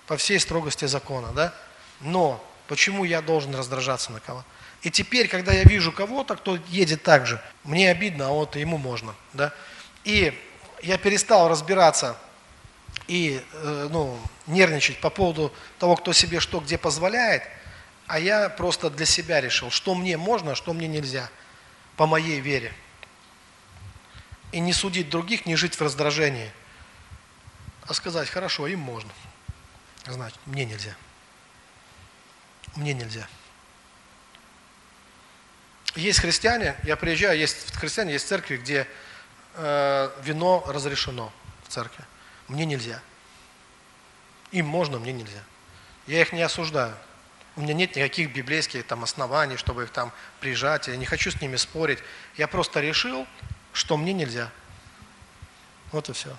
Speaker 2: По всей строгости закона, да? Но почему я должен раздражаться на кого? И теперь, когда я вижу кого-то, кто едет так же, мне обидно, а вот ему можно, да? И я перестал разбираться и э, ну, нервничать по поводу того, кто себе что где позволяет, а я просто для себя решил, что мне можно, а что мне нельзя, по моей вере. И не судить других, не жить в раздражении, а сказать, хорошо, им можно. Значит, мне нельзя. Мне нельзя. Есть христиане, я приезжаю, есть христиане, есть церкви, где э, вино разрешено в церкви. Мне нельзя. Им можно, мне нельзя. Я их не осуждаю. У меня нет никаких библейских там оснований, чтобы их там прижать. Я не хочу с ними спорить. Я просто решил, что мне нельзя. Вот и все.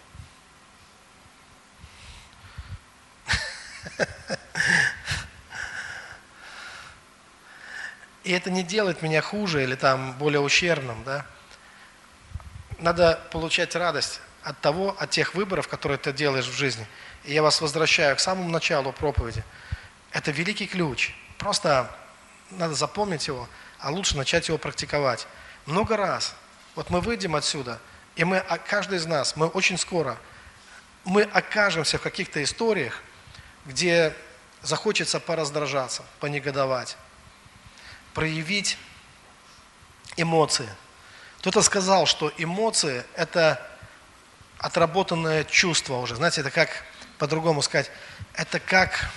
Speaker 2: И это не делает меня хуже или там более ущербным, да. Надо получать радость от того, от тех выборов, которые ты делаешь в жизни. И я вас возвращаю к самому началу проповеди. Это великий ключ. Просто надо запомнить его, а лучше начать его практиковать. Много раз. Вот мы выйдем отсюда, и мы, а каждый из нас, мы очень скоро, мы окажемся в каких-то историях, где захочется пораздражаться, понегодовать, проявить эмоции. Кто-то сказал, что эмоции – это отработанное чувство уже. Знаете, это как, по-другому сказать, это как,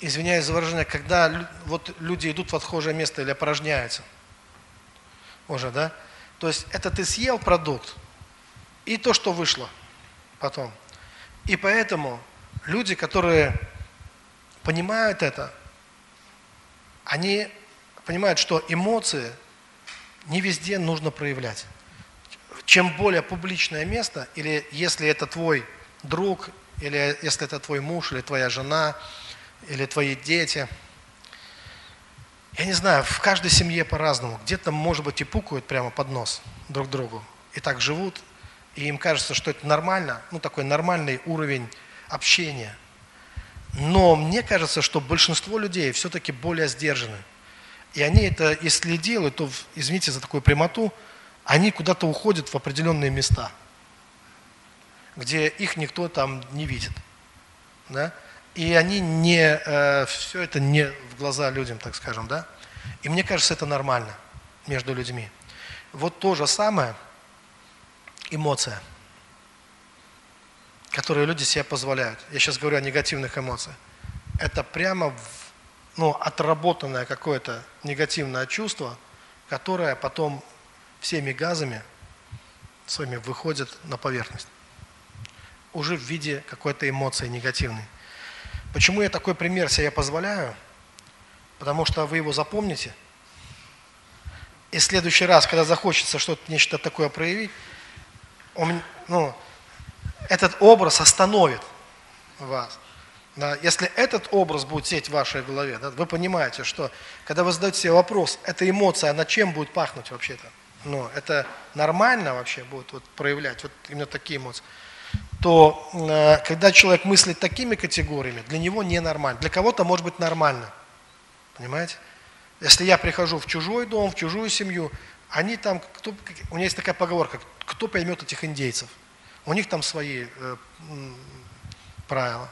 Speaker 2: извиняюсь за выражение, когда вот люди идут в отхожее место или опорожняются. Уже, да? То есть это ты съел продукт и то, что вышло потом. И поэтому люди, которые понимают это, они понимают, что эмоции не везде нужно проявлять чем более публичное место, или если это твой друг, или если это твой муж, или твоя жена, или твои дети, я не знаю, в каждой семье по-разному. Где-то, может быть, и пукают прямо под нос друг другу. И так живут, и им кажется, что это нормально, ну, такой нормальный уровень общения. Но мне кажется, что большинство людей все-таки более сдержаны. И они это, если делают, то, извините за такую прямоту, они куда-то уходят в определенные места, где их никто там не видит. Да? И они не, э, все это не в глаза людям, так скажем, да? И мне кажется, это нормально между людьми. Вот то же самое эмоция. которые люди себе позволяют. Я сейчас говорю о негативных эмоциях. Это прямо ну, отработанное какое-то негативное чувство, которое потом всеми газами своими выходит на поверхность. Уже в виде какой-то эмоции негативной. Почему я такой пример себе позволяю? Потому что вы его запомните. И в следующий раз, когда захочется что-то, нечто такое проявить, он, ну, этот образ остановит вас. Да, если этот образ будет сеть в вашей голове, да, вы понимаете, что когда вы задаете себе вопрос, эта эмоция, она чем будет пахнуть вообще-то? Ну, это нормально вообще будет вот, проявлять вот именно такие эмоции то э, когда человек мыслит такими категориями, для него ненормально. Для кого-то может быть нормально. Понимаете? Если я прихожу в чужой дом, в чужую семью, они там, кто, у меня есть такая поговорка, кто поймет этих индейцев? У них там свои э, правила.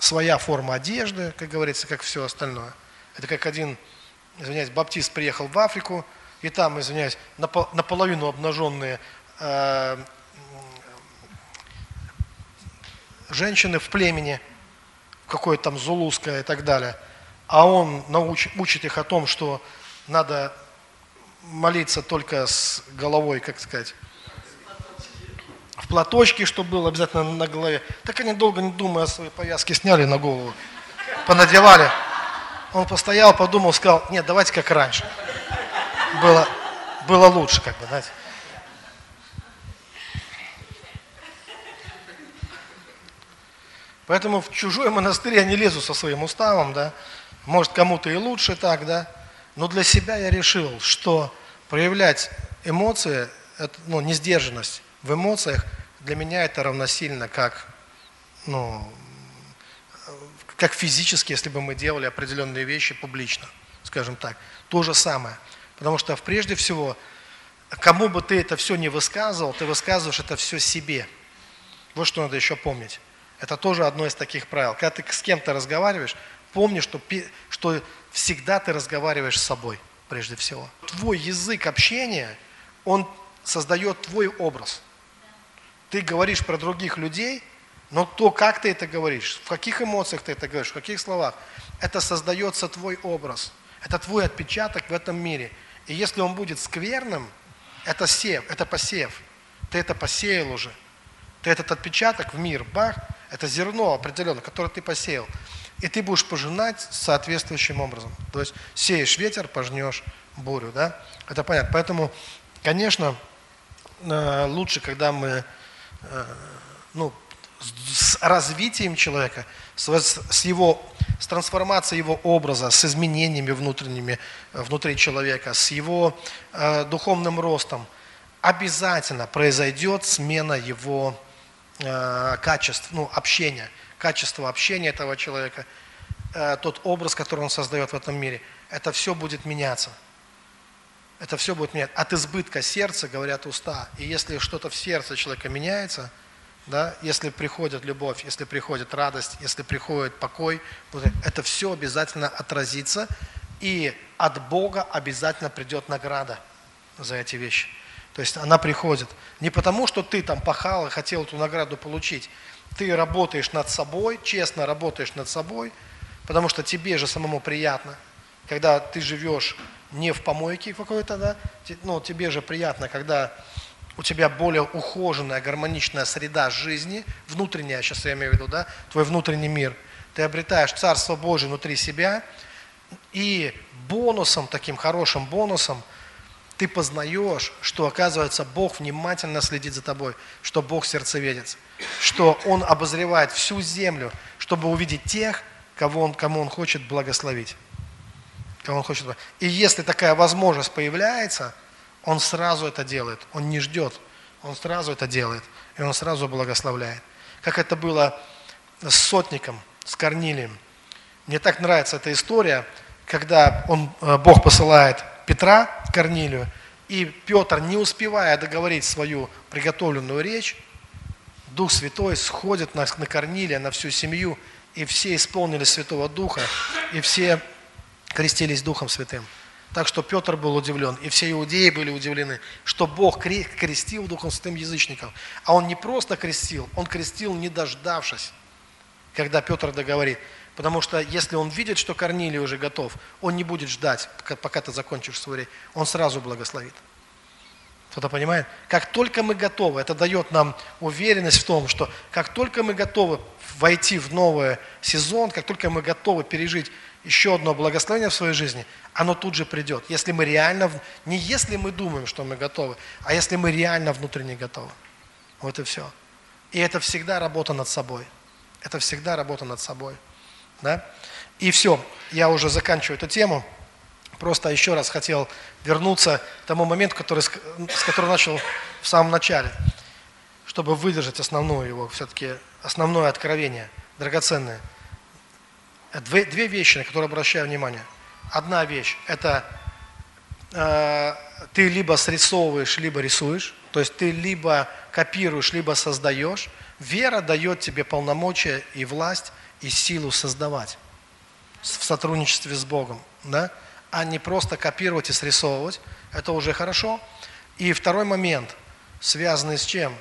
Speaker 2: Своя форма одежды, как говорится, как все остальное. Это как один, извиняюсь, баптист приехал в Африку, и там, извиняюсь, наполовину обнаженные э, женщины в племени, какое там зулузское и так далее, а он науч, учит их о том, что надо молиться только с головой, как сказать, в платочке, чтобы было обязательно на голове. Так они долго не думая свои повязки сняли на голову, понадевали. Он постоял, подумал, сказал, нет, давайте как раньше. Было, было лучше, как бы, знаете. Поэтому в чужой монастырь я не лезу со своим уставом, да. Может, кому-то и лучше так, да. Но для себя я решил, что проявлять эмоции, это, ну, несдержанность в эмоциях, для меня это равносильно как, ну, как физически, если бы мы делали определенные вещи публично, скажем так. То же самое. Потому что прежде всего, кому бы ты это все не высказывал, ты высказываешь это все себе. Вот что надо еще помнить. Это тоже одно из таких правил. Когда ты с кем-то разговариваешь, помни, что, что всегда ты разговариваешь с собой, прежде всего. Твой язык общения, он создает твой образ. Ты говоришь про других людей, но то, как ты это говоришь, в каких эмоциях ты это говоришь, в каких словах, это создается твой образ. Это твой отпечаток в этом мире. И если он будет скверным, это сев, это посев. Ты это посеял уже. Ты этот отпечаток в мир, бах, это зерно определенное, которое ты посеял. И ты будешь пожинать соответствующим образом. То есть сеешь ветер, пожнешь бурю. Да? Это понятно. Поэтому, конечно, э, лучше, когда мы э, ну, с развитием человека, с его, с трансформацией его образа, с изменениями внутренними внутри человека, с его э, духовным ростом, обязательно произойдет смена его э, качеств, ну, общения, качество общения этого человека, э, тот образ, который он создает в этом мире, это все будет меняться. Это все будет меняться. От избытка сердца говорят уста. И если что-то в сердце человека меняется, да, если приходит любовь, если приходит радость, если приходит покой, это все обязательно отразится, и от Бога обязательно придет награда за эти вещи. То есть она приходит не потому, что ты там пахал и хотел эту награду получить. Ты работаешь над собой, честно работаешь над собой, потому что тебе же самому приятно, когда ты живешь не в помойке какой-то, да, но тебе же приятно, когда у тебя более ухоженная, гармоничная среда жизни, внутренняя, сейчас я имею в виду, да, твой внутренний мир. Ты обретаешь Царство Божие внутри себя, и бонусом, таким хорошим бонусом – ты познаешь, что, оказывается, Бог внимательно следит за тобой, что Бог сердцеведец, что Он обозревает всю землю, чтобы увидеть тех, кого он, кому Он хочет благословить. Кого он хочет... И если такая возможность появляется, Он сразу это делает, Он не ждет, Он сразу это делает, и Он сразу благословляет. Как это было с сотником, с Корнилием. Мне так нравится эта история, когда он, э, Бог посылает Петра Корнилию, и Петр, не успевая договорить свою приготовленную речь, Дух Святой сходит на, на Корнилия, на всю семью, и все исполнили Святого Духа, и все крестились Духом Святым. Так что Петр был удивлен, и все иудеи были удивлены, что Бог крестил Духом Святым язычников. А Он не просто крестил, Он крестил, не дождавшись, когда Петр договорит. Потому что если он видит, что Корнилий уже готов, он не будет ждать, пока ты закончишь свой речь. Он сразу благословит. Кто-то понимает? Как только мы готовы, это дает нам уверенность в том, что как только мы готовы войти в новый сезон, как только мы готовы пережить еще одно благословение в своей жизни, оно тут же придет. Если мы реально, не если мы думаем, что мы готовы, а если мы реально внутренне готовы. Вот и все. И это всегда работа над собой. Это всегда работа над собой. Да? И все, я уже заканчиваю эту тему. Просто еще раз хотел вернуться к тому моменту, который, с которого начал в самом начале, чтобы выдержать основное его, все-таки основное откровение, драгоценное – две, две вещи, на которые обращаю внимание. Одна вещь – это э, ты либо срисовываешь, либо рисуешь, то есть ты либо копируешь, либо создаешь. Вера дает тебе полномочия и власть, и силу создавать в сотрудничестве с Богом, да? а не просто копировать и срисовывать. Это уже хорошо. И второй момент, связанный с чем?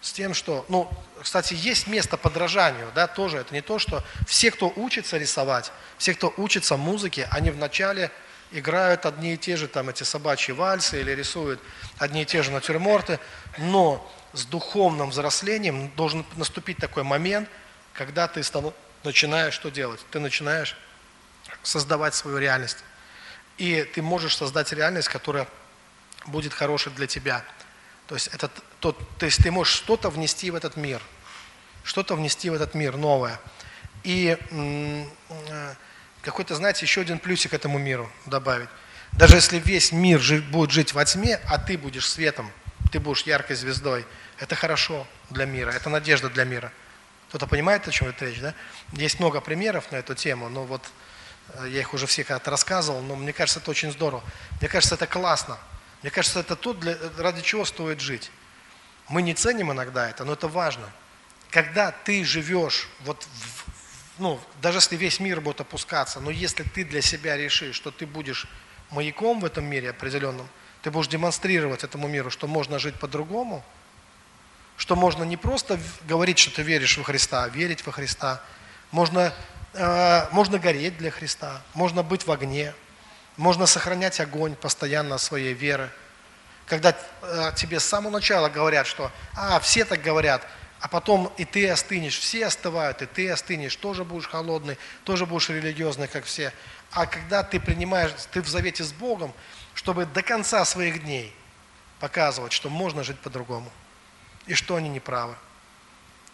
Speaker 2: С тем, что, ну, кстати, есть место подражанию, да, тоже. Это не то, что все, кто учится рисовать, все, кто учится музыке, они вначале играют одни и те же там эти собачьи вальсы или рисуют одни и те же натюрморты, но с духовным взрослением должен наступить такой момент, когда ты начинаешь что делать? Ты начинаешь создавать свою реальность. И ты можешь создать реальность, которая будет хорошей для тебя – то есть, это, то, то есть ты можешь что-то внести в этот мир, что-то внести в этот мир новое. И э, какой-то, знаете, еще один плюсик этому миру добавить. Даже если весь мир будет жить во тьме, а ты будешь светом, ты будешь яркой звездой, это хорошо для мира, это надежда для мира. Кто-то понимает, о чем это речь, да? Есть много примеров на эту тему, но вот э, я их уже всех рассказывал, но мне кажется, это очень здорово. Мне кажется, это классно. Мне кажется, это то, для, ради чего стоит жить. Мы не ценим иногда это, но это важно. Когда ты живешь, вот в, ну, даже если весь мир будет опускаться, но если ты для себя решишь, что ты будешь маяком в этом мире определенном, ты будешь демонстрировать этому миру, что можно жить по-другому, что можно не просто говорить, что ты веришь во Христа, а верить во Христа. Можно, э, можно гореть для Христа, можно быть в огне, можно сохранять огонь постоянно своей веры. Когда э, тебе с самого начала говорят, что а, все так говорят, а потом и ты остынешь, все остывают, и ты остынешь, тоже будешь холодный, тоже будешь религиозный, как все. А когда ты принимаешь, ты в завете с Богом, чтобы до конца своих дней показывать, что можно жить по-другому, и что они неправы.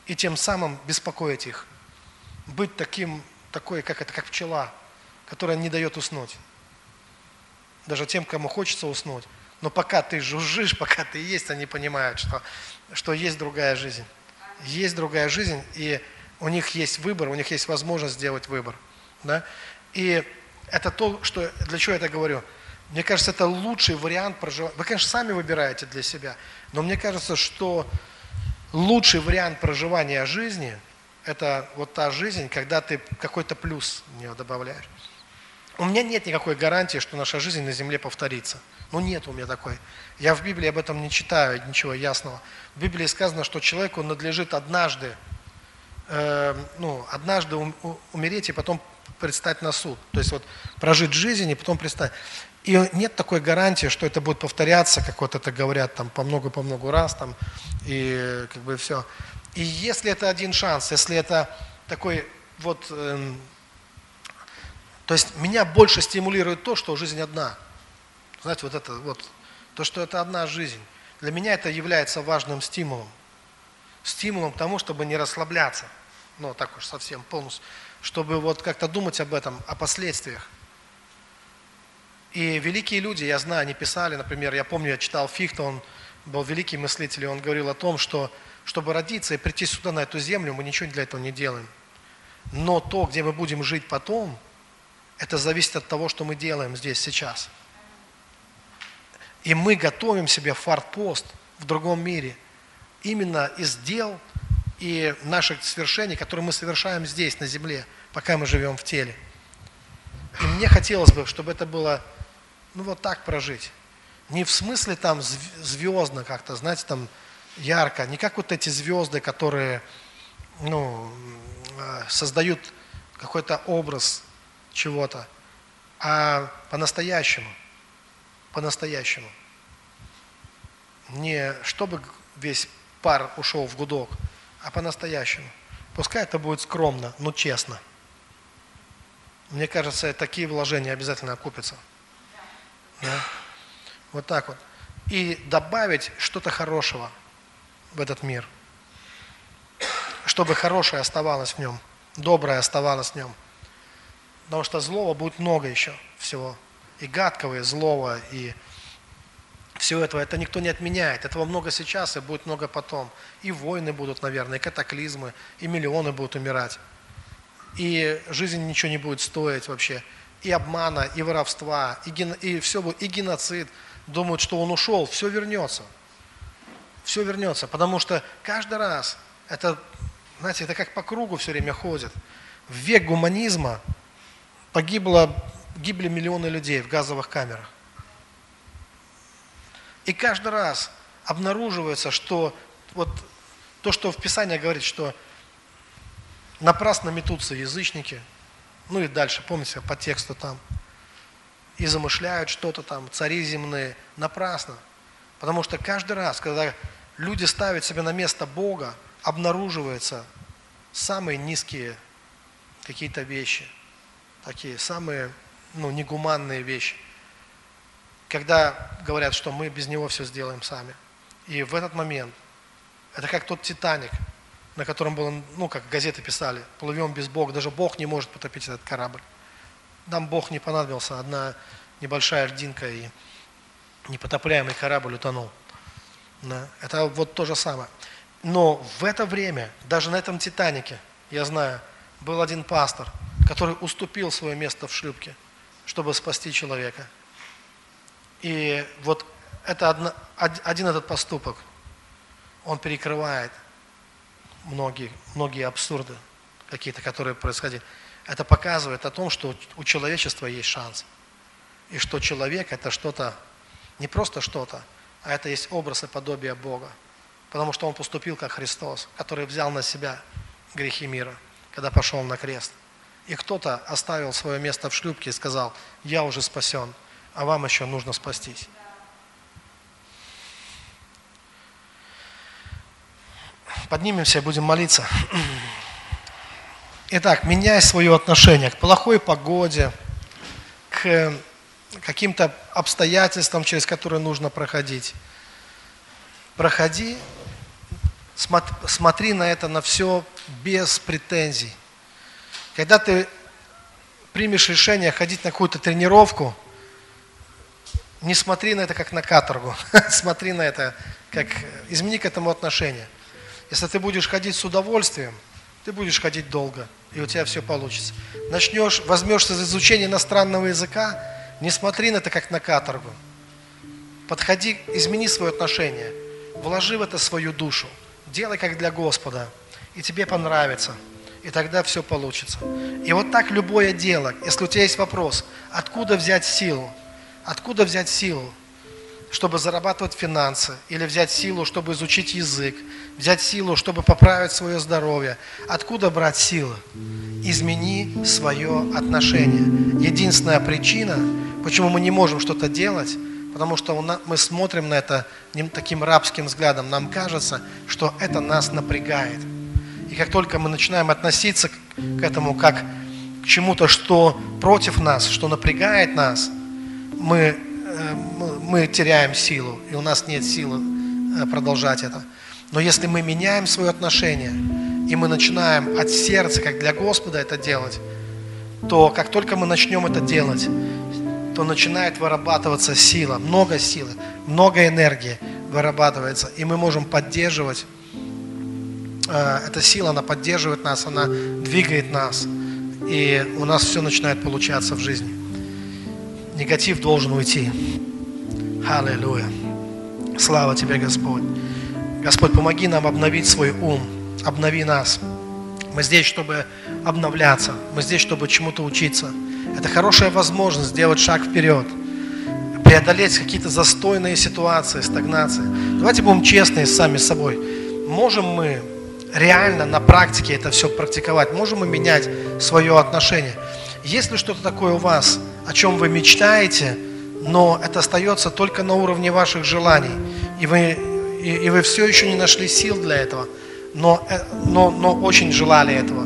Speaker 2: И тем самым беспокоить их. Быть таким, такой, как это, как пчела, которая не дает уснуть даже тем, кому хочется уснуть. Но пока ты жужжишь, пока ты есть, они понимают, что, что есть другая жизнь. Есть другая жизнь, и у них есть выбор, у них есть возможность сделать выбор. Да? И это то, что, для чего я это говорю. Мне кажется, это лучший вариант проживания. Вы, конечно, сами выбираете для себя, но мне кажется, что лучший вариант проживания жизни – это вот та жизнь, когда ты какой-то плюс в нее добавляешь. У меня нет никакой гарантии, что наша жизнь на земле повторится. Ну нет у меня такой. Я в Библии об этом не читаю, ничего ясного. В Библии сказано, что человеку надлежит однажды, э, ну, однажды умереть и потом предстать на суд. То есть вот прожить жизнь и потом предстать. И нет такой гарантии, что это будет повторяться, как вот это говорят там по много-по много раз там, и как бы все. И если это один шанс, если это такой вот э, то есть меня больше стимулирует то, что жизнь одна. Знаете, вот это вот, то, что это одна жизнь. Для меня это является важным стимулом. Стимулом к тому, чтобы не расслабляться. Ну, так уж совсем полностью. Чтобы вот как-то думать об этом, о последствиях. И великие люди, я знаю, они писали, например, я помню, я читал Фихта, он был великий мыслитель, и он говорил о том, что чтобы родиться и прийти сюда, на эту землю, мы ничего для этого не делаем. Но то, где мы будем жить потом – это зависит от того, что мы делаем здесь сейчас. И мы готовим себе фартпост в другом мире. Именно из дел и наших свершений, которые мы совершаем здесь, на земле, пока мы живем в теле. И мне хотелось бы, чтобы это было ну вот так прожить. Не в смысле там звездно как-то, знаете, там ярко, не как вот эти звезды, которые ну, э, создают какой-то образ чего-то, а по-настоящему. По-настоящему. Не чтобы весь пар ушел в гудок, а по-настоящему. Пускай это будет скромно, но честно. Мне кажется, такие вложения обязательно окупятся. Да? Вот так вот. И добавить что-то хорошего в этот мир. Чтобы хорошее оставалось в нем, доброе оставалось в нем. Потому что злого будет много еще всего. И гадкого, и злого, и все этого. Это никто не отменяет. Этого много сейчас и будет много потом. И войны будут, наверное, и катаклизмы, и миллионы будут умирать. И жизнь ничего не будет стоить вообще. И обмана, и воровства, и, ген... и все будет, и геноцид. Думают, что он ушел, все вернется. Все вернется, потому что каждый раз это, знаете, это как по кругу все время ходит. В век гуманизма погибло, гибли миллионы людей в газовых камерах. И каждый раз обнаруживается, что вот то, что в Писании говорит, что напрасно метутся язычники, ну и дальше, помните, по тексту там, и замышляют что-то там, цари земные, напрасно. Потому что каждый раз, когда люди ставят себя на место Бога, обнаруживаются самые низкие какие-то вещи – такие самые ну, негуманные вещи. Когда говорят, что мы без него все сделаем сами. И в этот момент, это как тот Титаник, на котором было, ну, как газеты писали, плывем без Бога, даже Бог не может потопить этот корабль. Нам Бог не понадобился, одна небольшая льдинка и непотопляемый корабль утонул. Да. Это вот то же самое. Но в это время, даже на этом Титанике, я знаю, был один пастор – который уступил свое место в шлюпке, чтобы спасти человека. И вот это одно, один этот поступок, он перекрывает многие, многие абсурды какие-то, которые происходили. Это показывает о том, что у человечества есть шанс. И что человек это что-то, не просто что-то, а это есть образ и подобие Бога. Потому что он поступил как Христос, который взял на себя грехи мира, когда пошел на крест. И кто-то оставил свое место в шлюпке и сказал, я уже спасен, а вам еще нужно спастись. Поднимемся и будем молиться. Итак, меняй свое отношение к плохой погоде, к каким-то обстоятельствам, через которые нужно проходить. Проходи, смотри на это, на все без претензий. Когда ты примешь решение ходить на какую-то тренировку, не смотри на это как на каторгу, смотри на это как, измени к этому отношение. Если ты будешь ходить с удовольствием, ты будешь ходить долго, и у тебя все получится. Начнешь, возьмешься за изучение иностранного языка, не смотри на это как на каторгу. Подходи, измени свое отношение, вложи в это свою душу, делай как для Господа, и тебе понравится – и тогда все получится. И вот так любое дело, если у тебя есть вопрос, откуда взять силу, откуда взять силу, чтобы зарабатывать финансы, или взять силу, чтобы изучить язык, взять силу, чтобы поправить свое здоровье, откуда брать силы? Измени свое отношение. Единственная причина, почему мы не можем что-то делать, потому что мы смотрим на это таким рабским взглядом, нам кажется, что это нас напрягает – и как только мы начинаем относиться к этому как к чему-то, что против нас, что напрягает нас, мы, э, мы теряем силу, и у нас нет силы э, продолжать это. Но если мы меняем свое отношение, и мы начинаем от сердца, как для Господа это делать, то как только мы начнем это делать, то начинает вырабатываться сила, много силы, много энергии вырабатывается, и мы можем поддерживать эта сила, она поддерживает нас, она двигает нас. И у нас все начинает получаться в жизни. Негатив должен уйти. Аллилуйя. Слава Тебе, Господь. Господь, помоги нам обновить свой ум. Обнови нас. Мы здесь, чтобы обновляться. Мы здесь, чтобы чему-то учиться. Это хорошая возможность сделать шаг вперед. преодолеть какие-то застойные ситуации, стагнации. Давайте будем честны сами с собой. Можем мы реально на практике это все практиковать? Можем мы менять свое отношение? Есть ли что-то такое у вас, о чем вы мечтаете, но это остается только на уровне ваших желаний, и вы, и, и вы все еще не нашли сил для этого, но, э, но, но очень желали этого?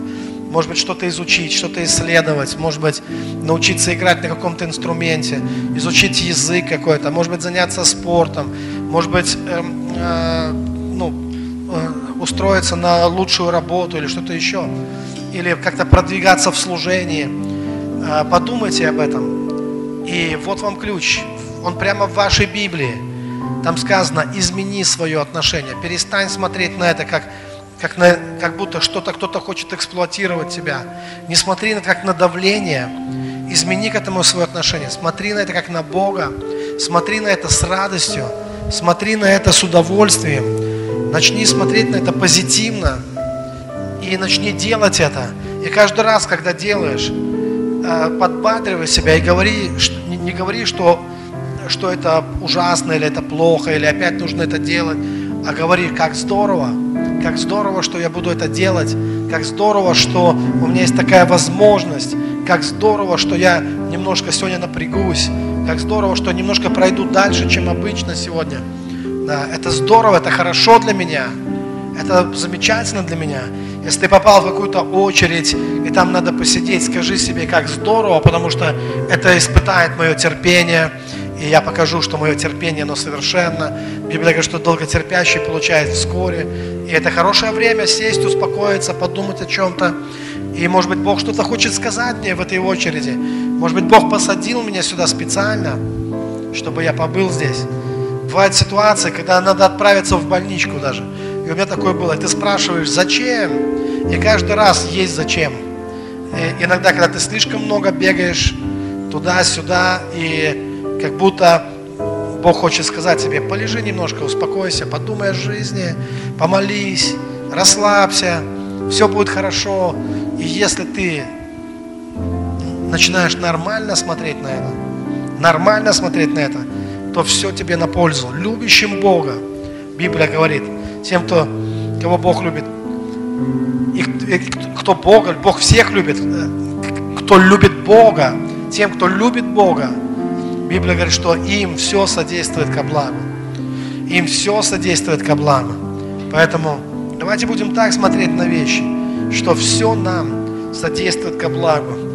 Speaker 2: Может быть, что-то изучить, что-то исследовать, может быть, научиться играть на каком-то инструменте, изучить язык какой-то, может быть, заняться спортом, может быть, э, э, ну, устроиться на лучшую работу или что-то еще, или как-то продвигаться в служении. Э, подумайте об этом. И вот вам ключ. Он прямо в вашей Библии. Там сказано, измени свое отношение, перестань смотреть на это как как, на, как будто что-то кто-то хочет эксплуатировать тебя. Не смотри на это как на давление, измени к этому свое отношение. Смотри на это как на Бога, смотри на это с радостью, смотри на это с удовольствием. Начни смотреть на это позитивно и начни делать это. И каждый раз, когда делаешь, э, подбадривай себя и говори, не говори, что, что это ужасно или это плохо, или опять нужно это делать, а говори, как здорово, как здорово, что я буду это делать, как здорово, что у меня есть такая возможность, как здорово, что я немножко сегодня напрягусь, как здорово, что немножко пройду дальше, чем обычно сегодня. Да, это здорово, это хорошо для меня, это замечательно для меня. Если ты попал в какую-то очередь, и там надо посидеть, скажи себе, как здорово, потому что это испытает мое терпение, и я покажу, что мое терпение, оно совершенно. Библия говорит, что долготерпящий получает вскоре. И это хорошее время сесть, успокоиться, подумать о чем-то. И, может быть, Бог что-то хочет сказать мне в этой очереди. Может быть, Бог посадил меня сюда специально, чтобы я побыл здесь. Бывают ситуации, когда надо отправиться в больничку даже. И у меня такое было. Ты спрашиваешь, зачем? И каждый раз есть зачем. И иногда, когда ты слишком много бегаешь туда-сюда, и как будто Бог хочет сказать тебе, полежи немножко, успокойся, подумай о жизни, помолись, расслабься, все будет хорошо. И если ты начинаешь нормально смотреть на это, нормально смотреть на это, то все тебе на пользу. Любящим Бога, Библия говорит, тем, кто, кого Бог любит, и кто Бога, Бог всех любит, кто любит Бога, тем, кто любит Бога, Библия говорит, что им все содействует ко благу. Им все содействует ко благу. Поэтому давайте будем так смотреть на вещи, что все нам содействует ко благу.